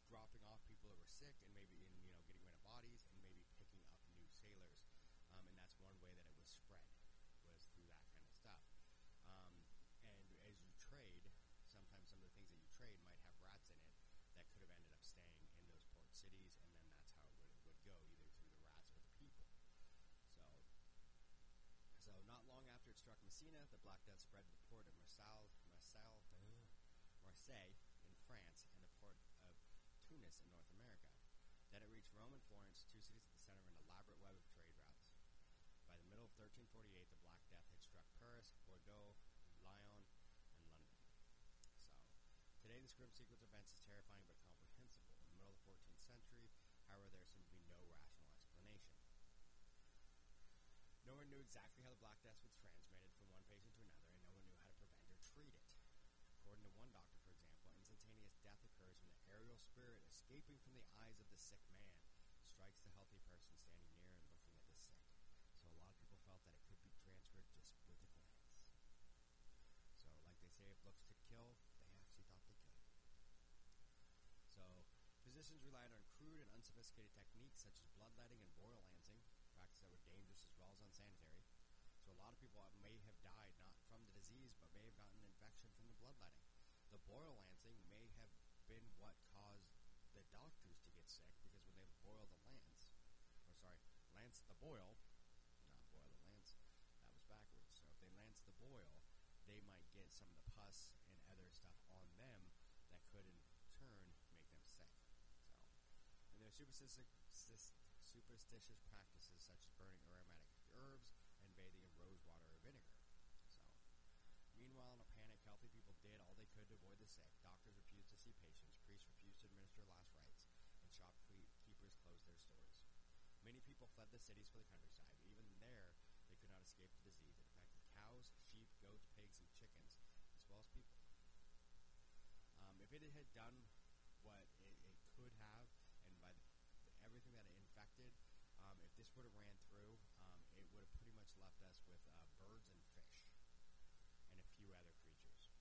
Speaker 1: dropping off people that were sick and maybe in, you know getting rid of bodies and maybe picking up new sailors. Um, and that's one way that it was spread was through that kind of stuff. Um, and as you trade, sometimes some of the things that you trade might have rats in it that could have ended up staying in those port cities, and then that's how it would, would go, either through the rats or the people. So, so not long after it struck Messina, the Black Death spread to the port of Marseille, Marseille, Marseille in France, and the port of Tunis in North America. Then it reached Rome and Florence, two cities at the center of an elaborate web of trade routes. By the middle of 1348, the Black Death had struck Paris, Bordeaux, Lyon, and London. So, today this grim sequence of events is terrifying but comprehensible. In the middle of the 14th century, however, there seemed to be no rational explanation. No one knew exactly how the Black Death was transmitted from one patient to another, and no one knew how to prevent or treat it. According to one doctor, for example, instantaneous death occurs when the aerial spirit escaping from the eyes of the sick man strikes the healthy person standing near and looking at the sick. So a lot of people felt that it could be transferred just with a glance. So, like they say, if looks could kill, they actually thought they could. So, physicians relied on crude and unsophisticated techniques such as bloodletting and boil lancing, practices that were as unsanitary. So, a lot of people may have died not from the disease, but may have gotten an infection from the bloodletting. The boil lancing may have been what caused the doctors to get sick because when they boil the lance, or sorry, lance the boil, not boil the lance, that was backwards. So if they lance the boil, they might get some of the pus and other stuff on them that could in turn make them sick. So, and there are superstitious, superstitious practices such as burning aromatic herbs and bathing in rose water or vinegar. So, meanwhile, in a panic, healthy people did all they could to avoid the sick. Doctors refused to see patients, priests refused to administer last rites, and shopkeepers closed their stores. Many people fled the cities for the countryside. Even there, they could not escape the disease. It affected cows, sheep, goats, pigs, and chickens, as well as people. Um, if it had done what it, it could have, and by the, everything that it infected, um, if this would have ran through, pretty much left us with uh, birds and fish and a few other creatures.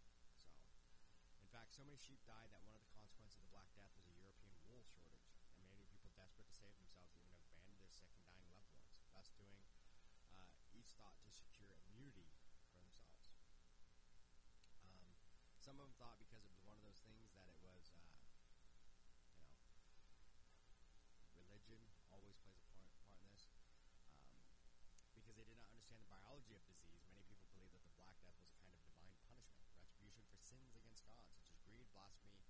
Speaker 1: So, in fact, so many sheep died that one of the consequences of the Black Death was a European wool shortage, and many people desperate to save themselves even abandoned their sick and dying loved ones, thus doing uh, each thought to secure immunity for themselves. Um, some of them thought because it was one of those things that it was, uh, you know, religion always plays a part, part in this. Um, because they did not understand the biology of disease, many people believed that the Black Death was a kind of divine punishment, retribution for sins against God, such as greed, blasphemy,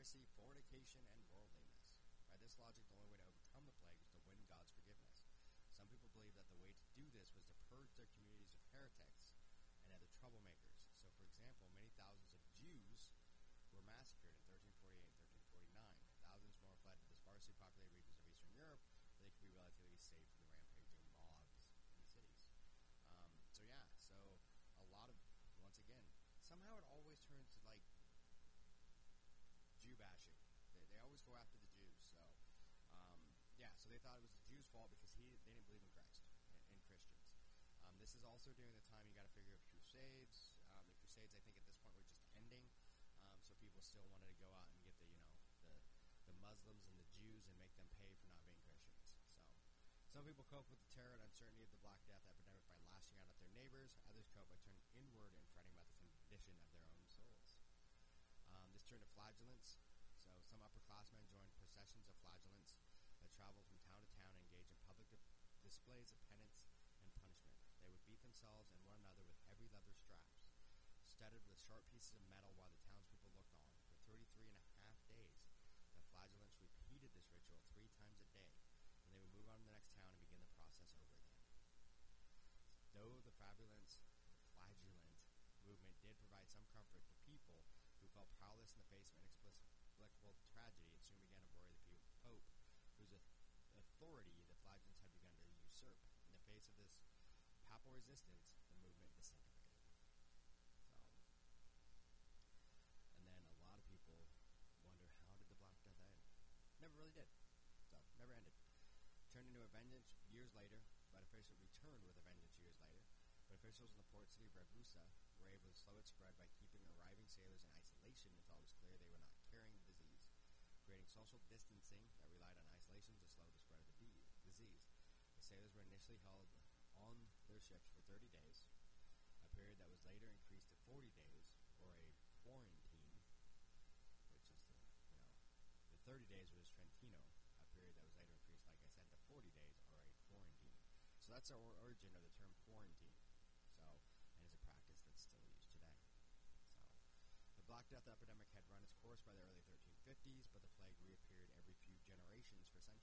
Speaker 1: heresy, fornication, and worldliness. By this logic, the only way to overcome the plague was to win God's forgiveness. Some people believed that the way to do this was to purge their communities of heretics and other troublemakers. So, for example, many thousands of Jews were massacred in 1348 and 1349. Thousands more fled to the sparsely populated regions of Eastern Europe, where they could be relatively safe from the rampaging mobs in the cities. Um, so yeah, so a lot of once again, somehow it always turns to like Jew bashing. They, they always go after the Jews. So um, yeah, so they thought it was the Jews' fault because he they didn't believe in Christ and, and Christians. Um, this is also during the time you got to figure of Crusades. Um, the Crusades, I think, at this point were just ending, um, so people still wanted to go out and get the you know the the Muslims and the Jews and make them pay for not being Christians. So some people cope with the terror and uncertainty of the Black Death epidemic by lashing out at their neighbors. Others cope by turning inward and fretting about the condition of their own souls. Um, this turned to flagellants. Processions of flagellants that traveled from town to town and engaged in public di- displays of penance and punishment. They would beat themselves and one another with heavy leather straps, studded with sharp pieces of metal while the townspeople looked on. For 33 and a half days, the flagellants repeated this ritual three times a day, and they would move on to the next town and begin the process over again. Though the fabulence, flagellant movement did provide some comfort to people who felt powerless in the face of inexplicable tragedy, it soon began to Pope, whose authority the flagellants had begun to usurp. In the face of this papal resistance, the movement disintegrated. So, and then a lot of people wonder how did the Black Death end? Never really did. So, never ended. Turned into a vengeance years later, but officially returned with a vengeance years later. But officials in the port city of Ragusa were able to slow its spread by keeping arriving sailors in isolation until it was clear they were not carrying the disease, creating social distancing isolation to slow the spread of the disease. The sailors were initially held on their ships for 30 days, a period that was later increased to 40 days, or a quarantine, which is the, you know, the 30 days was Trentino, a period that was later increased, like I said, to 40 days, or a quarantine. So that's our origin of the term quarantine. So, and is a practice that's still used today. So, the Black Death epidemic had run its course by the early 1350s, but the plague reappeared every few generations for centuries.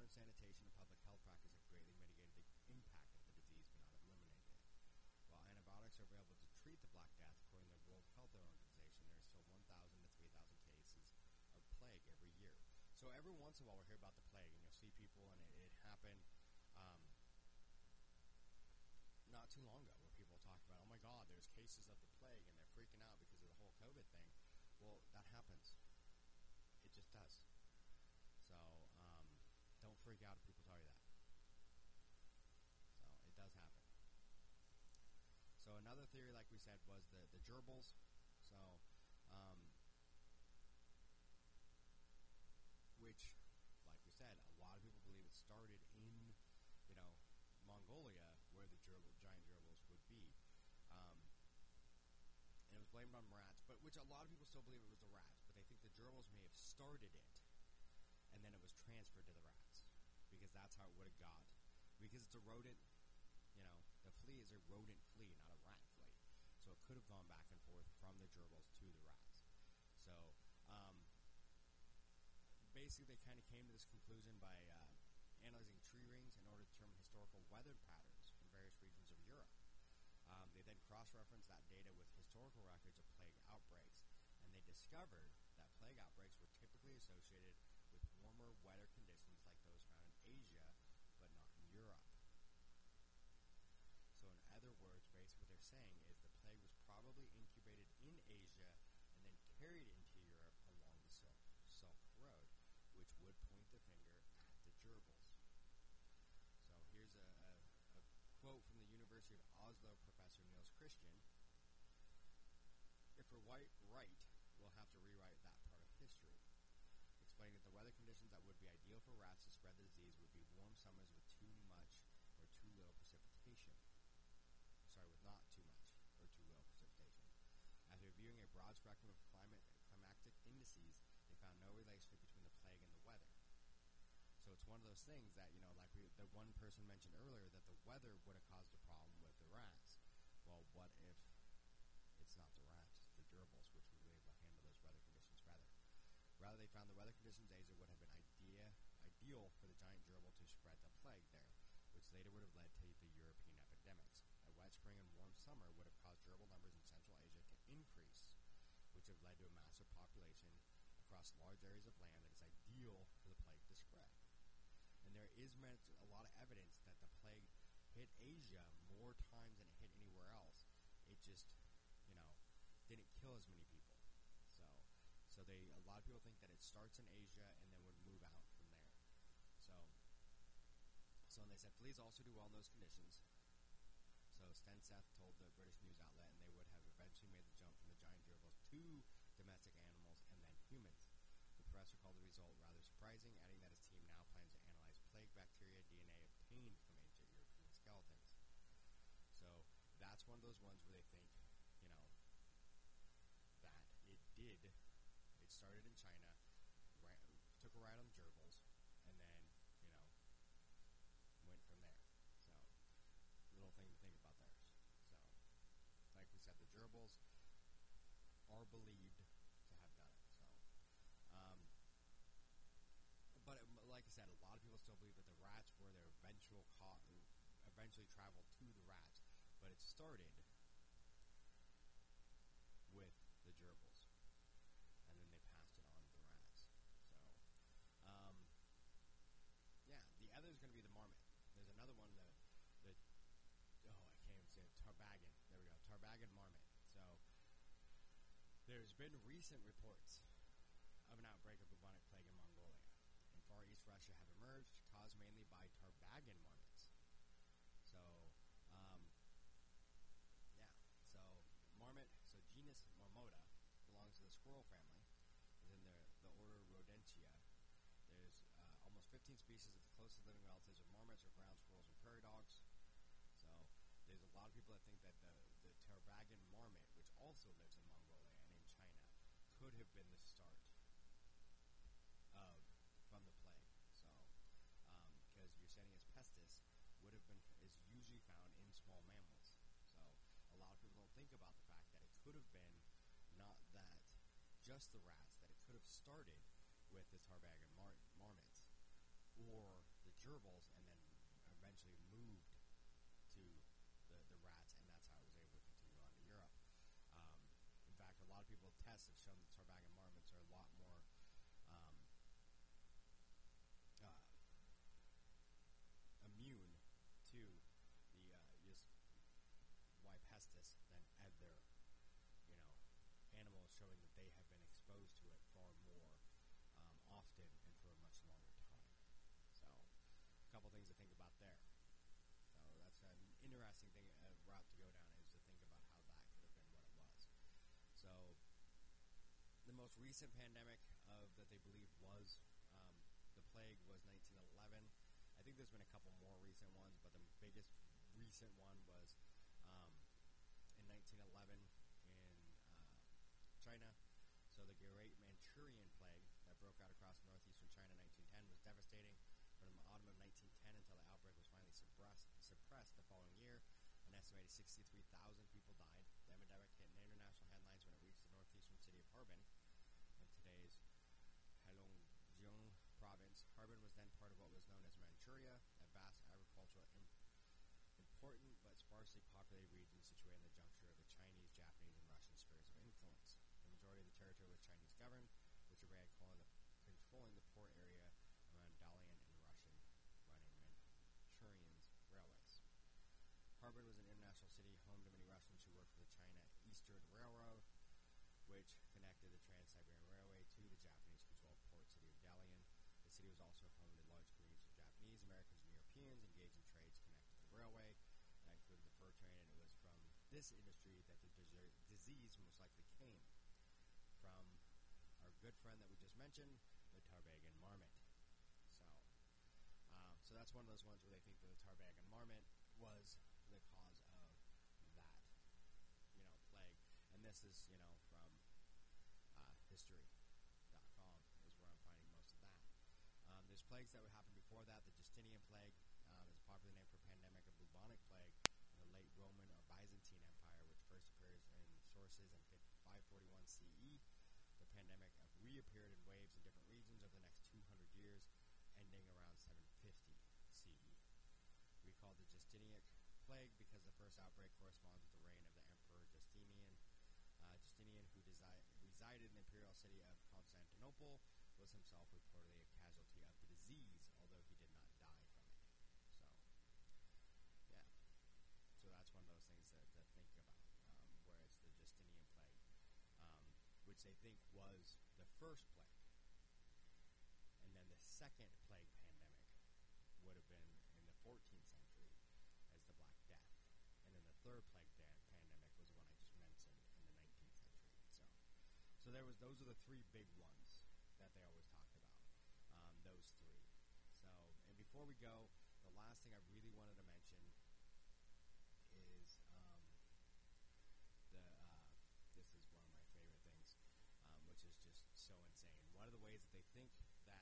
Speaker 1: Modern sanitation and public health practice have greatly mitigated the impact of the disease but not eliminated it. While antibiotics are able to treat the Black Death, according to the World Health Organization, there is still 1,000 to 3,000 cases of plague every year. So every once in a while, we'll hear about the plague, and you'll see people, and it, it happened um, not too long ago, where people talk about, oh my God, there's cases of the plague, and they're freaking out because of the whole COVID thing. Well, that happens. It just does. So um, don't freak out if people tell you that. So it does happen. So another theory, like we said, was the the gerbils. So, um, which, like we said, a lot of people believe it started in, you know, Mongolia, where the gerbil, giant gerbils would be. Um, and it was blamed on rats, but which a lot of people still believe it was the rats, but they think the gerbils may have started it, and then it was transferred to the because that's how it would have got. Because it's a rodent, you know, the flea is a rodent flea, not a rat flea, so it could have gone back and forth from the gerbils to the rats. So um, basically, they kind of came to this conclusion by uh, analyzing tree rings in order to determine historical weather patterns in various regions of Europe. Um, they then cross-referenced that data with historical records of plague outbreaks, and they discovered that plague outbreaks were typically associated with warmer, wetter conditions like those found in Asia, but not in Europe. So, in other words, basically what they're saying is the plague was probably incubated in Asia and then carried into Europe along the Silk, Silk Road, which would point the finger at the gerbils. So here's a, a, a quote from the University of Oslo professor Nils Christian. If we're white, right, we'll have to rewrite that part of history. Explaining that the weather conditions that would be ideal for rats to spread the disease would be warm summers with too much or too little precipitation. Sorry, with not too much or too little precipitation. After reviewing a broad spectrum of climate climatic indices, they found no relationship between the plague and the weather. So it's one of those things that, you know, like we, the one person mentioned earlier, that the weather would have caused a problem with the rats. Well, what if it's not the rats, the gerbils, which would be able to handle those weather conditions better? Rather, they found the weather conditions Asia would have been idea, ideal for the giant gerbil to spread the plague there, which later would have led to the European epidemics. A wet spring and warm summer would have caused gerbil numbers in Central Asia to increase, which have led to a massive population across large areas of land that is ideal for the plague to spread. And there is a lot of evidence that the plague hit Asia more times than it hit anywhere else. It just, you know, didn't kill as many people. So, so they a lot of people think that it starts in Asia and then would move out from there. So, so and they said fleas also do well in those conditions. So Stenseth told the British news outlet, and they would have eventually made the jump from the giant to domestic animals and then humans. The professor called the result rather surprising, adding that his team now plans to analyze plague bacteria DNA obtained from ancient European skeletons. So that's one of those ones where they think, you know, that it did. It started in China, ran, took a ride on gerbils, and then, you know, went from there. So, little thing to think about there. So, like we said, the gerbils believed to have done. So, um, but it, like I said, a lot of people still believe that the rats were their eventual cause, eventually traveled to the rats, but it started with the gerbils, and then they passed it on to the rats. So, um, yeah, the other is going to be the marmot. There's another one, the the oh, I can't even say it, tarbagan. There we go, tarbagan marmot. So, there's been recent reports of an outbreak of bubonic plague in Mongolia and Far East Russia have emerged, caused mainly by tarbagan marmots. So, um, yeah, so marmot, so genus Marmota belongs to the squirrel family within the, the order Rodentia. There's uh, almost 15 species of the closest living relatives of marmots are ground squirrels and prairie dogs. So there's a lot of people that think that the, the tarbagan marmot, which also lives in Mongolia could have been the start of from the plague. So, um, because Yersinia pestis would have been is usually found in small mammals. So, a lot of people don't think about the fact that it could have been not that just the rats, that it could have started with the tarbagan mar- marmots or the gerbils, and then eventually moved to the, the rats, and that's how it was able to continue people tests have shown that Tarbagan marmots are a lot more um, uh, immune to the uh, Y. pestis than other, you know, animals, showing that they have been exposed to it far more um, often and for a much longer time. So, a couple things to think about there. So that's an interesting thing uh, route to go down is to think about how that could have been what it was. So the most recent pandemic of that they believe was um, the plague was 1911. I think there's been a couple more recent ones, but the biggest recent one was um, in 1911 in uh, China. So the Great Manchurian Plague that broke out across northeastern China in 1910 was devastating. From the autumn of 1910 until the outbreak was finally suppressed, suppressed the following year, an estimated 63,000 people died. The epidemic hit international headlines when it reached the northeastern city of Harbin in today's Heilongjiang province. Harbin was then part of what was known as Manchuria, a vast agricultural im- important but sparsely populated region situated in the juncture of the Chinese, Japanese, and Russian spheres of influence. The majority of the territory was Chinese governed, which began calling the, controlling the port area around Dalian and Russian running Manchurian's railways. Harbin was an international city home to many Russians who worked for the China Eastern Railroad, which connected the Trans-Siberian Railway to the Japanese-controlled port city of Dalian. The city was also home to large communities of Japanese, Americans, and Europeans engaged in trades connected to the railway. That included the fur trade, and it was from this industry that the dis- disease most likely came from our good friend that we just mentioned, the Tarbagan marmot. So, um, so that's one of those ones where they think that the Tarbagan marmot was the cause of that, you know, plague. And this is, you know, from uh, history.com is where I'm finding most of that. Um, there's plagues that would happen before that. The Justinian plague um, is a popular name for pandemic of bubonic plague in the late Roman or Byzantine Empire, which first appears in sources in 541 CE. The pandemic uh, reappeared in waves in different regions over the next 200 years, ending around 750 CE. We call the Justinian plague because the first outbreak corresponds with the reign of the Emperor Justinian. Uh, Justinian, who desi- resided in the imperial city of Constantinople, was himself reportedly a disease, although he did not die from it. So, yeah. So that's one of those things that, to think about, um, where it's the Justinian plague, um, which they think was the first plague. And then the second plague pandemic would have been in the 14th century as the Black Death. And then the third plague pandemic was the one I just mentioned in the 19th century. So, so there was those are the three big ones that they always talked about. Um, those three. So, and before we go, the last thing I really wanted to mention is um, the uh, this is one of my favorite things, um, which is just so insane. One of the ways that they think that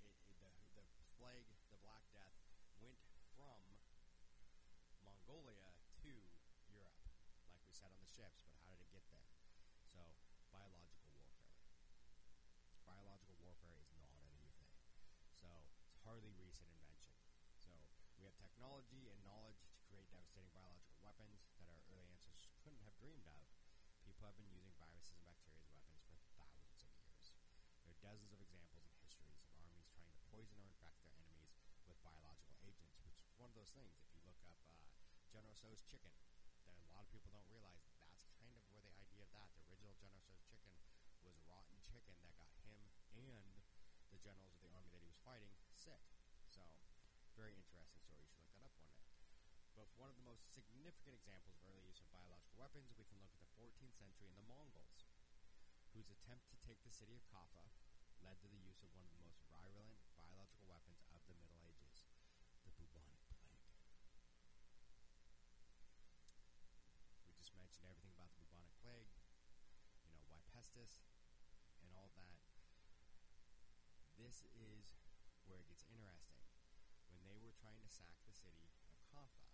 Speaker 1: it, it, the the plague, the Black Death, went from Mongolia to Europe, like we said on the ships. But how did it get there? So biological warfare. Biological warfare is not a new thing. So it's hardly recent invention. So we have technology and knowledge to create devastating biological weapons that our early ancestors couldn't have dreamed of. People have been using viruses and bacteria as weapons for thousands of years. There are dozens of examples in histories of armies trying to poison or infect their enemies with biological agents, which is one of those things. If you look up uh, General Tso's chicken, that a lot of people don't realize that's kind of where the idea of that, the original General Tso's chicken, was rotten chicken that got him and the generals of the army that he was fighting sick. Very interesting story. You should look that up one day. But one of the most significant examples of early use of biological weapons, we can look at the 14th century and the Mongols, whose attempt to take the city of Kaffa led to the use of one of the most virulent biological weapons of the Middle Ages, the bubonic plague. We just mentioned everything about the bubonic plague, you know, Y. pestis, and all that. This is where it gets interesting were trying to sack the city of Kaffa,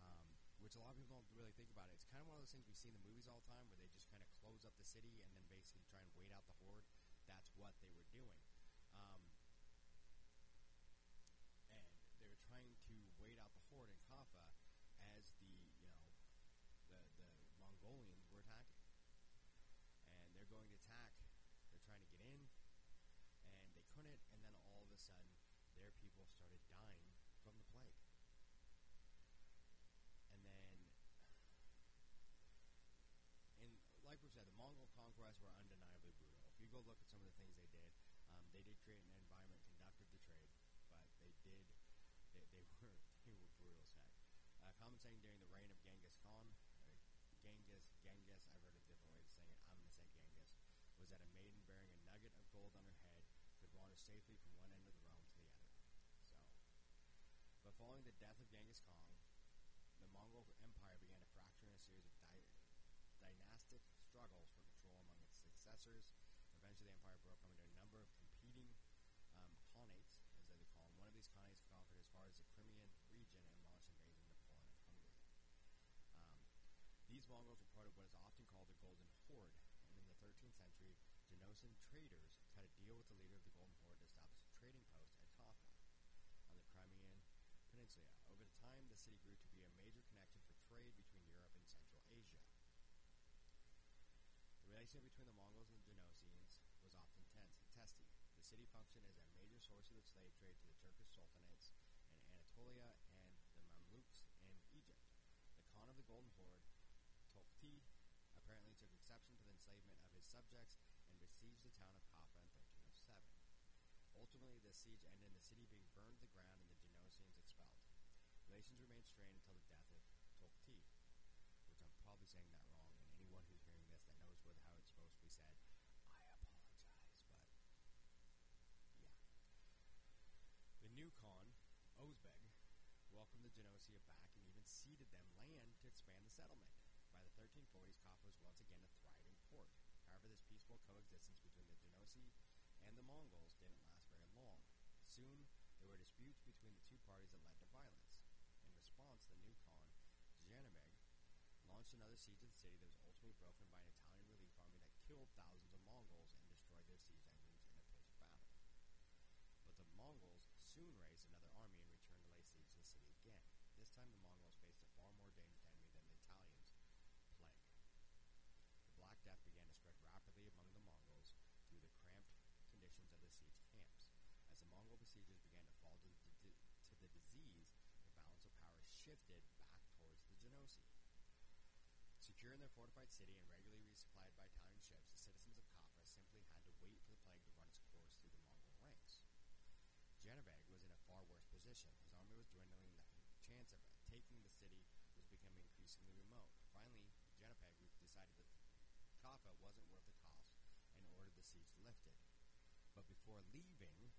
Speaker 1: um, which a lot of people don't really think about. It. It's kind of one of those things we see in the movies all the time where they just kind of close up the city and then basically try and wait out the horde. That's what they were doing. Um, and they were trying to wait out the horde in Kaffa as the, you know, the, the Mongolians were attacking. And they're going to attack. They're trying to get in. And they couldn't. And then all of a sudden, their people started dying from the plague. And then, and like we said, the Mongol conquests were undeniably brutal. If you go look at some of the things they did, um, they did create an environment, conducted to trade, but they did, they, they were they were brutal as heck. Uh, commenting during the reign of Genghis Khan, uh, Genghis, Genghis, I've heard of different ways of saying it. I'm going to say Genghis, was that a maiden bearing a nugget of gold on her head could wander safely from one end following the death of Genghis Khan, the Mongol Empire began to fracture in a series of di- dynastic struggles for control among its successors. Eventually, the empire broke up into a number of competing um, khanates, as they call them. One of these khanates conquered as far as the Crimean region and launched invasions of Poland and Hungary. Um, these Mongols were part of what is often called the Golden Horde, and in the 13th century, Genoesian traders cut a deal with the leader of the Golden Horde to establish a trading post at Kaffa on the Crimean Over time, the city grew to be a major connection for trade between Europe and Central Asia. The relationship between the Mongols and the Genosians was often tense and testy. The city functioned as a major source of the slave trade to the Turkish sultanates in Anatolia and the Mamluks in Egypt. The Khan of the Golden Horde, Topti, apparently took exception to the enslavement of his subjects and besieged the town of Kaffa in 1307. Ultimately, the siege ended in the city being burned to the ground and the Genosians expelled. Relations remained strained until the death of Topti, which I'm probably saying that wrong, and anyone who's hearing this that knows what, how it's supposed to be said, I apologize, but yeah. The new Khan, Ozbeg, welcomed the Genosia back and even ceded them land to expand the settlement. By the 1340s, Kaffa was once again a thriving port. However, this peaceful coexistence between the Genosi and the Mongols didn't last very long. Soon, there were disputes between the two parties that led to violence. In response, the new Khan, Janabeg, launched another siege of the city that was ultimately broken by an Italian relief army that killed thousands of Mongols and destroyed their siege engines in a pitched battle. But the Mongols soon raised another army and returned to lay siege to the city again. This time, the Mongols faced a far more dangerous enemy than the Italians plague. The Black Death began to spread rapidly among the Mongols through the cramped conditions of the siege camps. As the Mongol besiegers began to fall to the, to the disease, the balance of power shifted back towards the Genosi. Secure in their fortified city and regularly resupplied by Italian ships, the citizens of Kaffa simply had to wait for the plague to run its course through the Mongol ranks. Janabeg was in a far worse position. His army was dwindling, and the chance of taking the city was becoming increasingly remote. Finally, Janabeg decided that Kaffa wasn't worth the cost and ordered the siege lifted. But before leaving,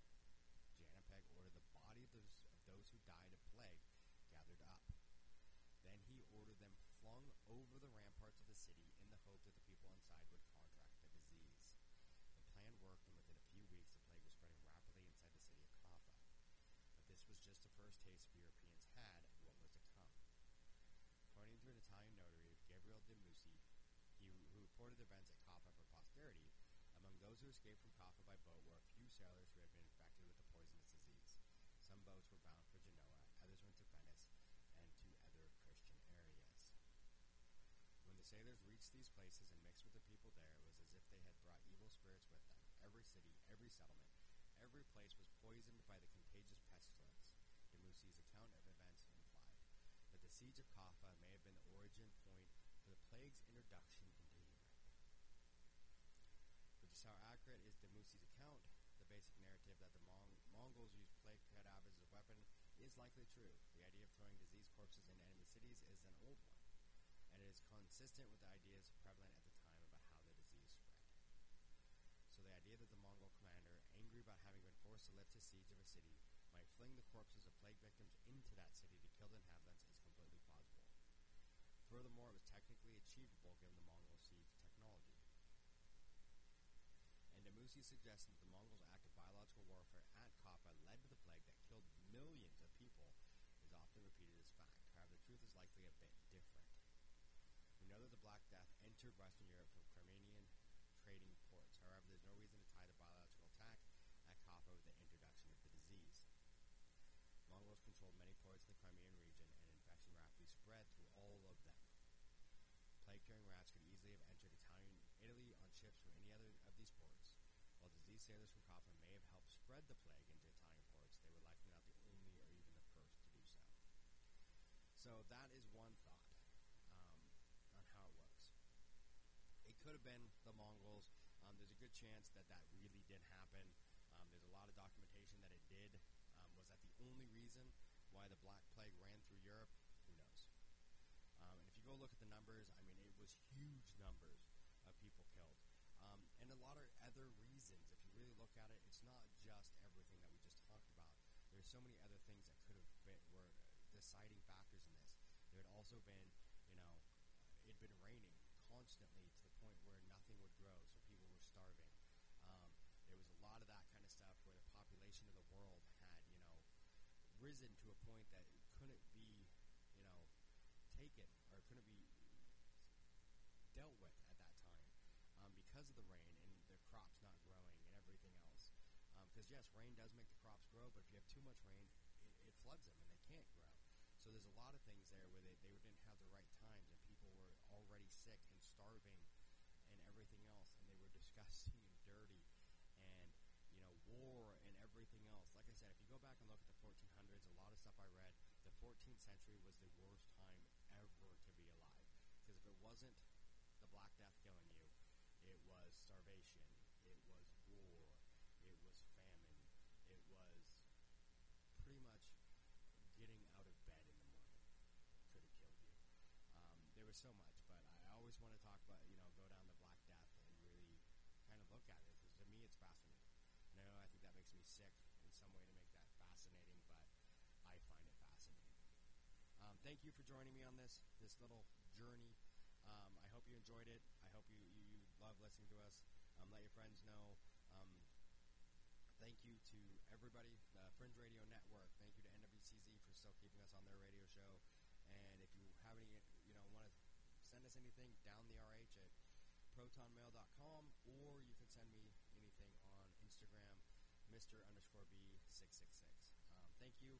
Speaker 1: Janabeg ordered the body of those, of those who died of plague gathered up. Then he ordered flung over the ramparts of the city in the hope that the people inside would contract the disease. The plan worked, and within a few weeks, the plague was spreading rapidly inside the city of Kaffa. But this was just the first taste Europeans had of what was to come. According to an Italian notary, Gabriel de Musi, he, who reported the events at Kaffa for posterity, among those who escaped from Kaffa by boat were a few sailors who had been infected with the poisonous disease. Some boats were bound for Genoa, others went to Venice and to other Christian areas. When the sailors reached these places and mixed with the people there, it was as if they had brought evil spirits with them. Every city, every settlement, every place was poisoned by the contagious pestilence. De Musi's account of events implied that the siege of Kaffa may have been the origin point for the plague's introduction into Europe. But just how accurate is de Musi's account, the basic narrative that the Mong- Mongols used plague cadavers as a weapon is likely true. The idea of throwing diseased corpses into enemy cities is an old one, is consistent with the ideas prevalent at the time about how the disease spread. So the idea that the Mongol commander, angry about having been forced to lift his siege of a city, might fling the corpses of plague victims into that city to kill the inhabitants is completely plausible. Furthermore, it was technically achievable given the Mongol siege technology. And de Mussi suggests that the Mongols' act of biological warfare at Kaffa led to the plague that killed millions of people is often repeated as fact. However, the truth is likely a bit different. We know that the Black Death entered Western Europe from Crimean trading ports. However, there's no reason to tie the biological attack at Kaffa with the introduction of the disease. Mongols controlled many ports in the Crimean region, and infection rapidly spread through all of them. Plague-carrying rats could easily have entered Italian Italy on ships from any other of these ports. While diseased sailors from Kaffa may have helped spread the plague into Italian ports, they were likely not the only or even the first to do so. So that is one thought could have been the Mongols. Um, there's a good chance that that really did happen. Um, there's a lot of documentation that it did. Um, was that the only reason why the Black Plague ran through Europe? Who knows? Um, and if you go look at the numbers, I mean, it was huge numbers of people killed. Um, and a lot of other reasons, if you really look at it, it's not just everything that we just talked about. There's so many other things that could have been, were deciding factors in this. There had also been would grow, so people were starving. Um, there was a lot of that kind of stuff where the population of the world had, you know, risen to a point that it couldn't be, you know, taken or couldn't be dealt with at that time um, because of the rain and the crops not growing and everything else. Because yes, rain does make the crops grow, but if you have too much rain, it, it floods them and they can't grow. So there's a lot of things there where they, they didn't have the right times and people were already sick and starving and everything else, and they were disgusting and dirty and you know war and everything else. Like I said, if you go back and look at the 1400s, a lot of stuff I read, the 14th century was the worst time ever to be alive. Because if it wasn't the Black Death killing you, it was starvation, it was war, it was famine, it was pretty much getting out of bed in the morning could have killed you. Um, there was so much, but I always want to talk about, you know, go down the Black Death and really kind of look at it because to me it's fascinating. I know I think that makes me sick in some way to make that fascinating, but I find it fascinating. Um, thank you for joining me on this this little journey. Um, I hope you enjoyed it. I hope you, you, you love listening to us. Um, let your friends know. Um, thank you to everybody, the Fringe Radio Network. Thank you to NWCZ for still keeping us on their radio show. And if you have any, you know, want to send us anything, down the RH at protonmail.com, or you can send me anything on Instagram, Mr. underscore B666. Um, thank you.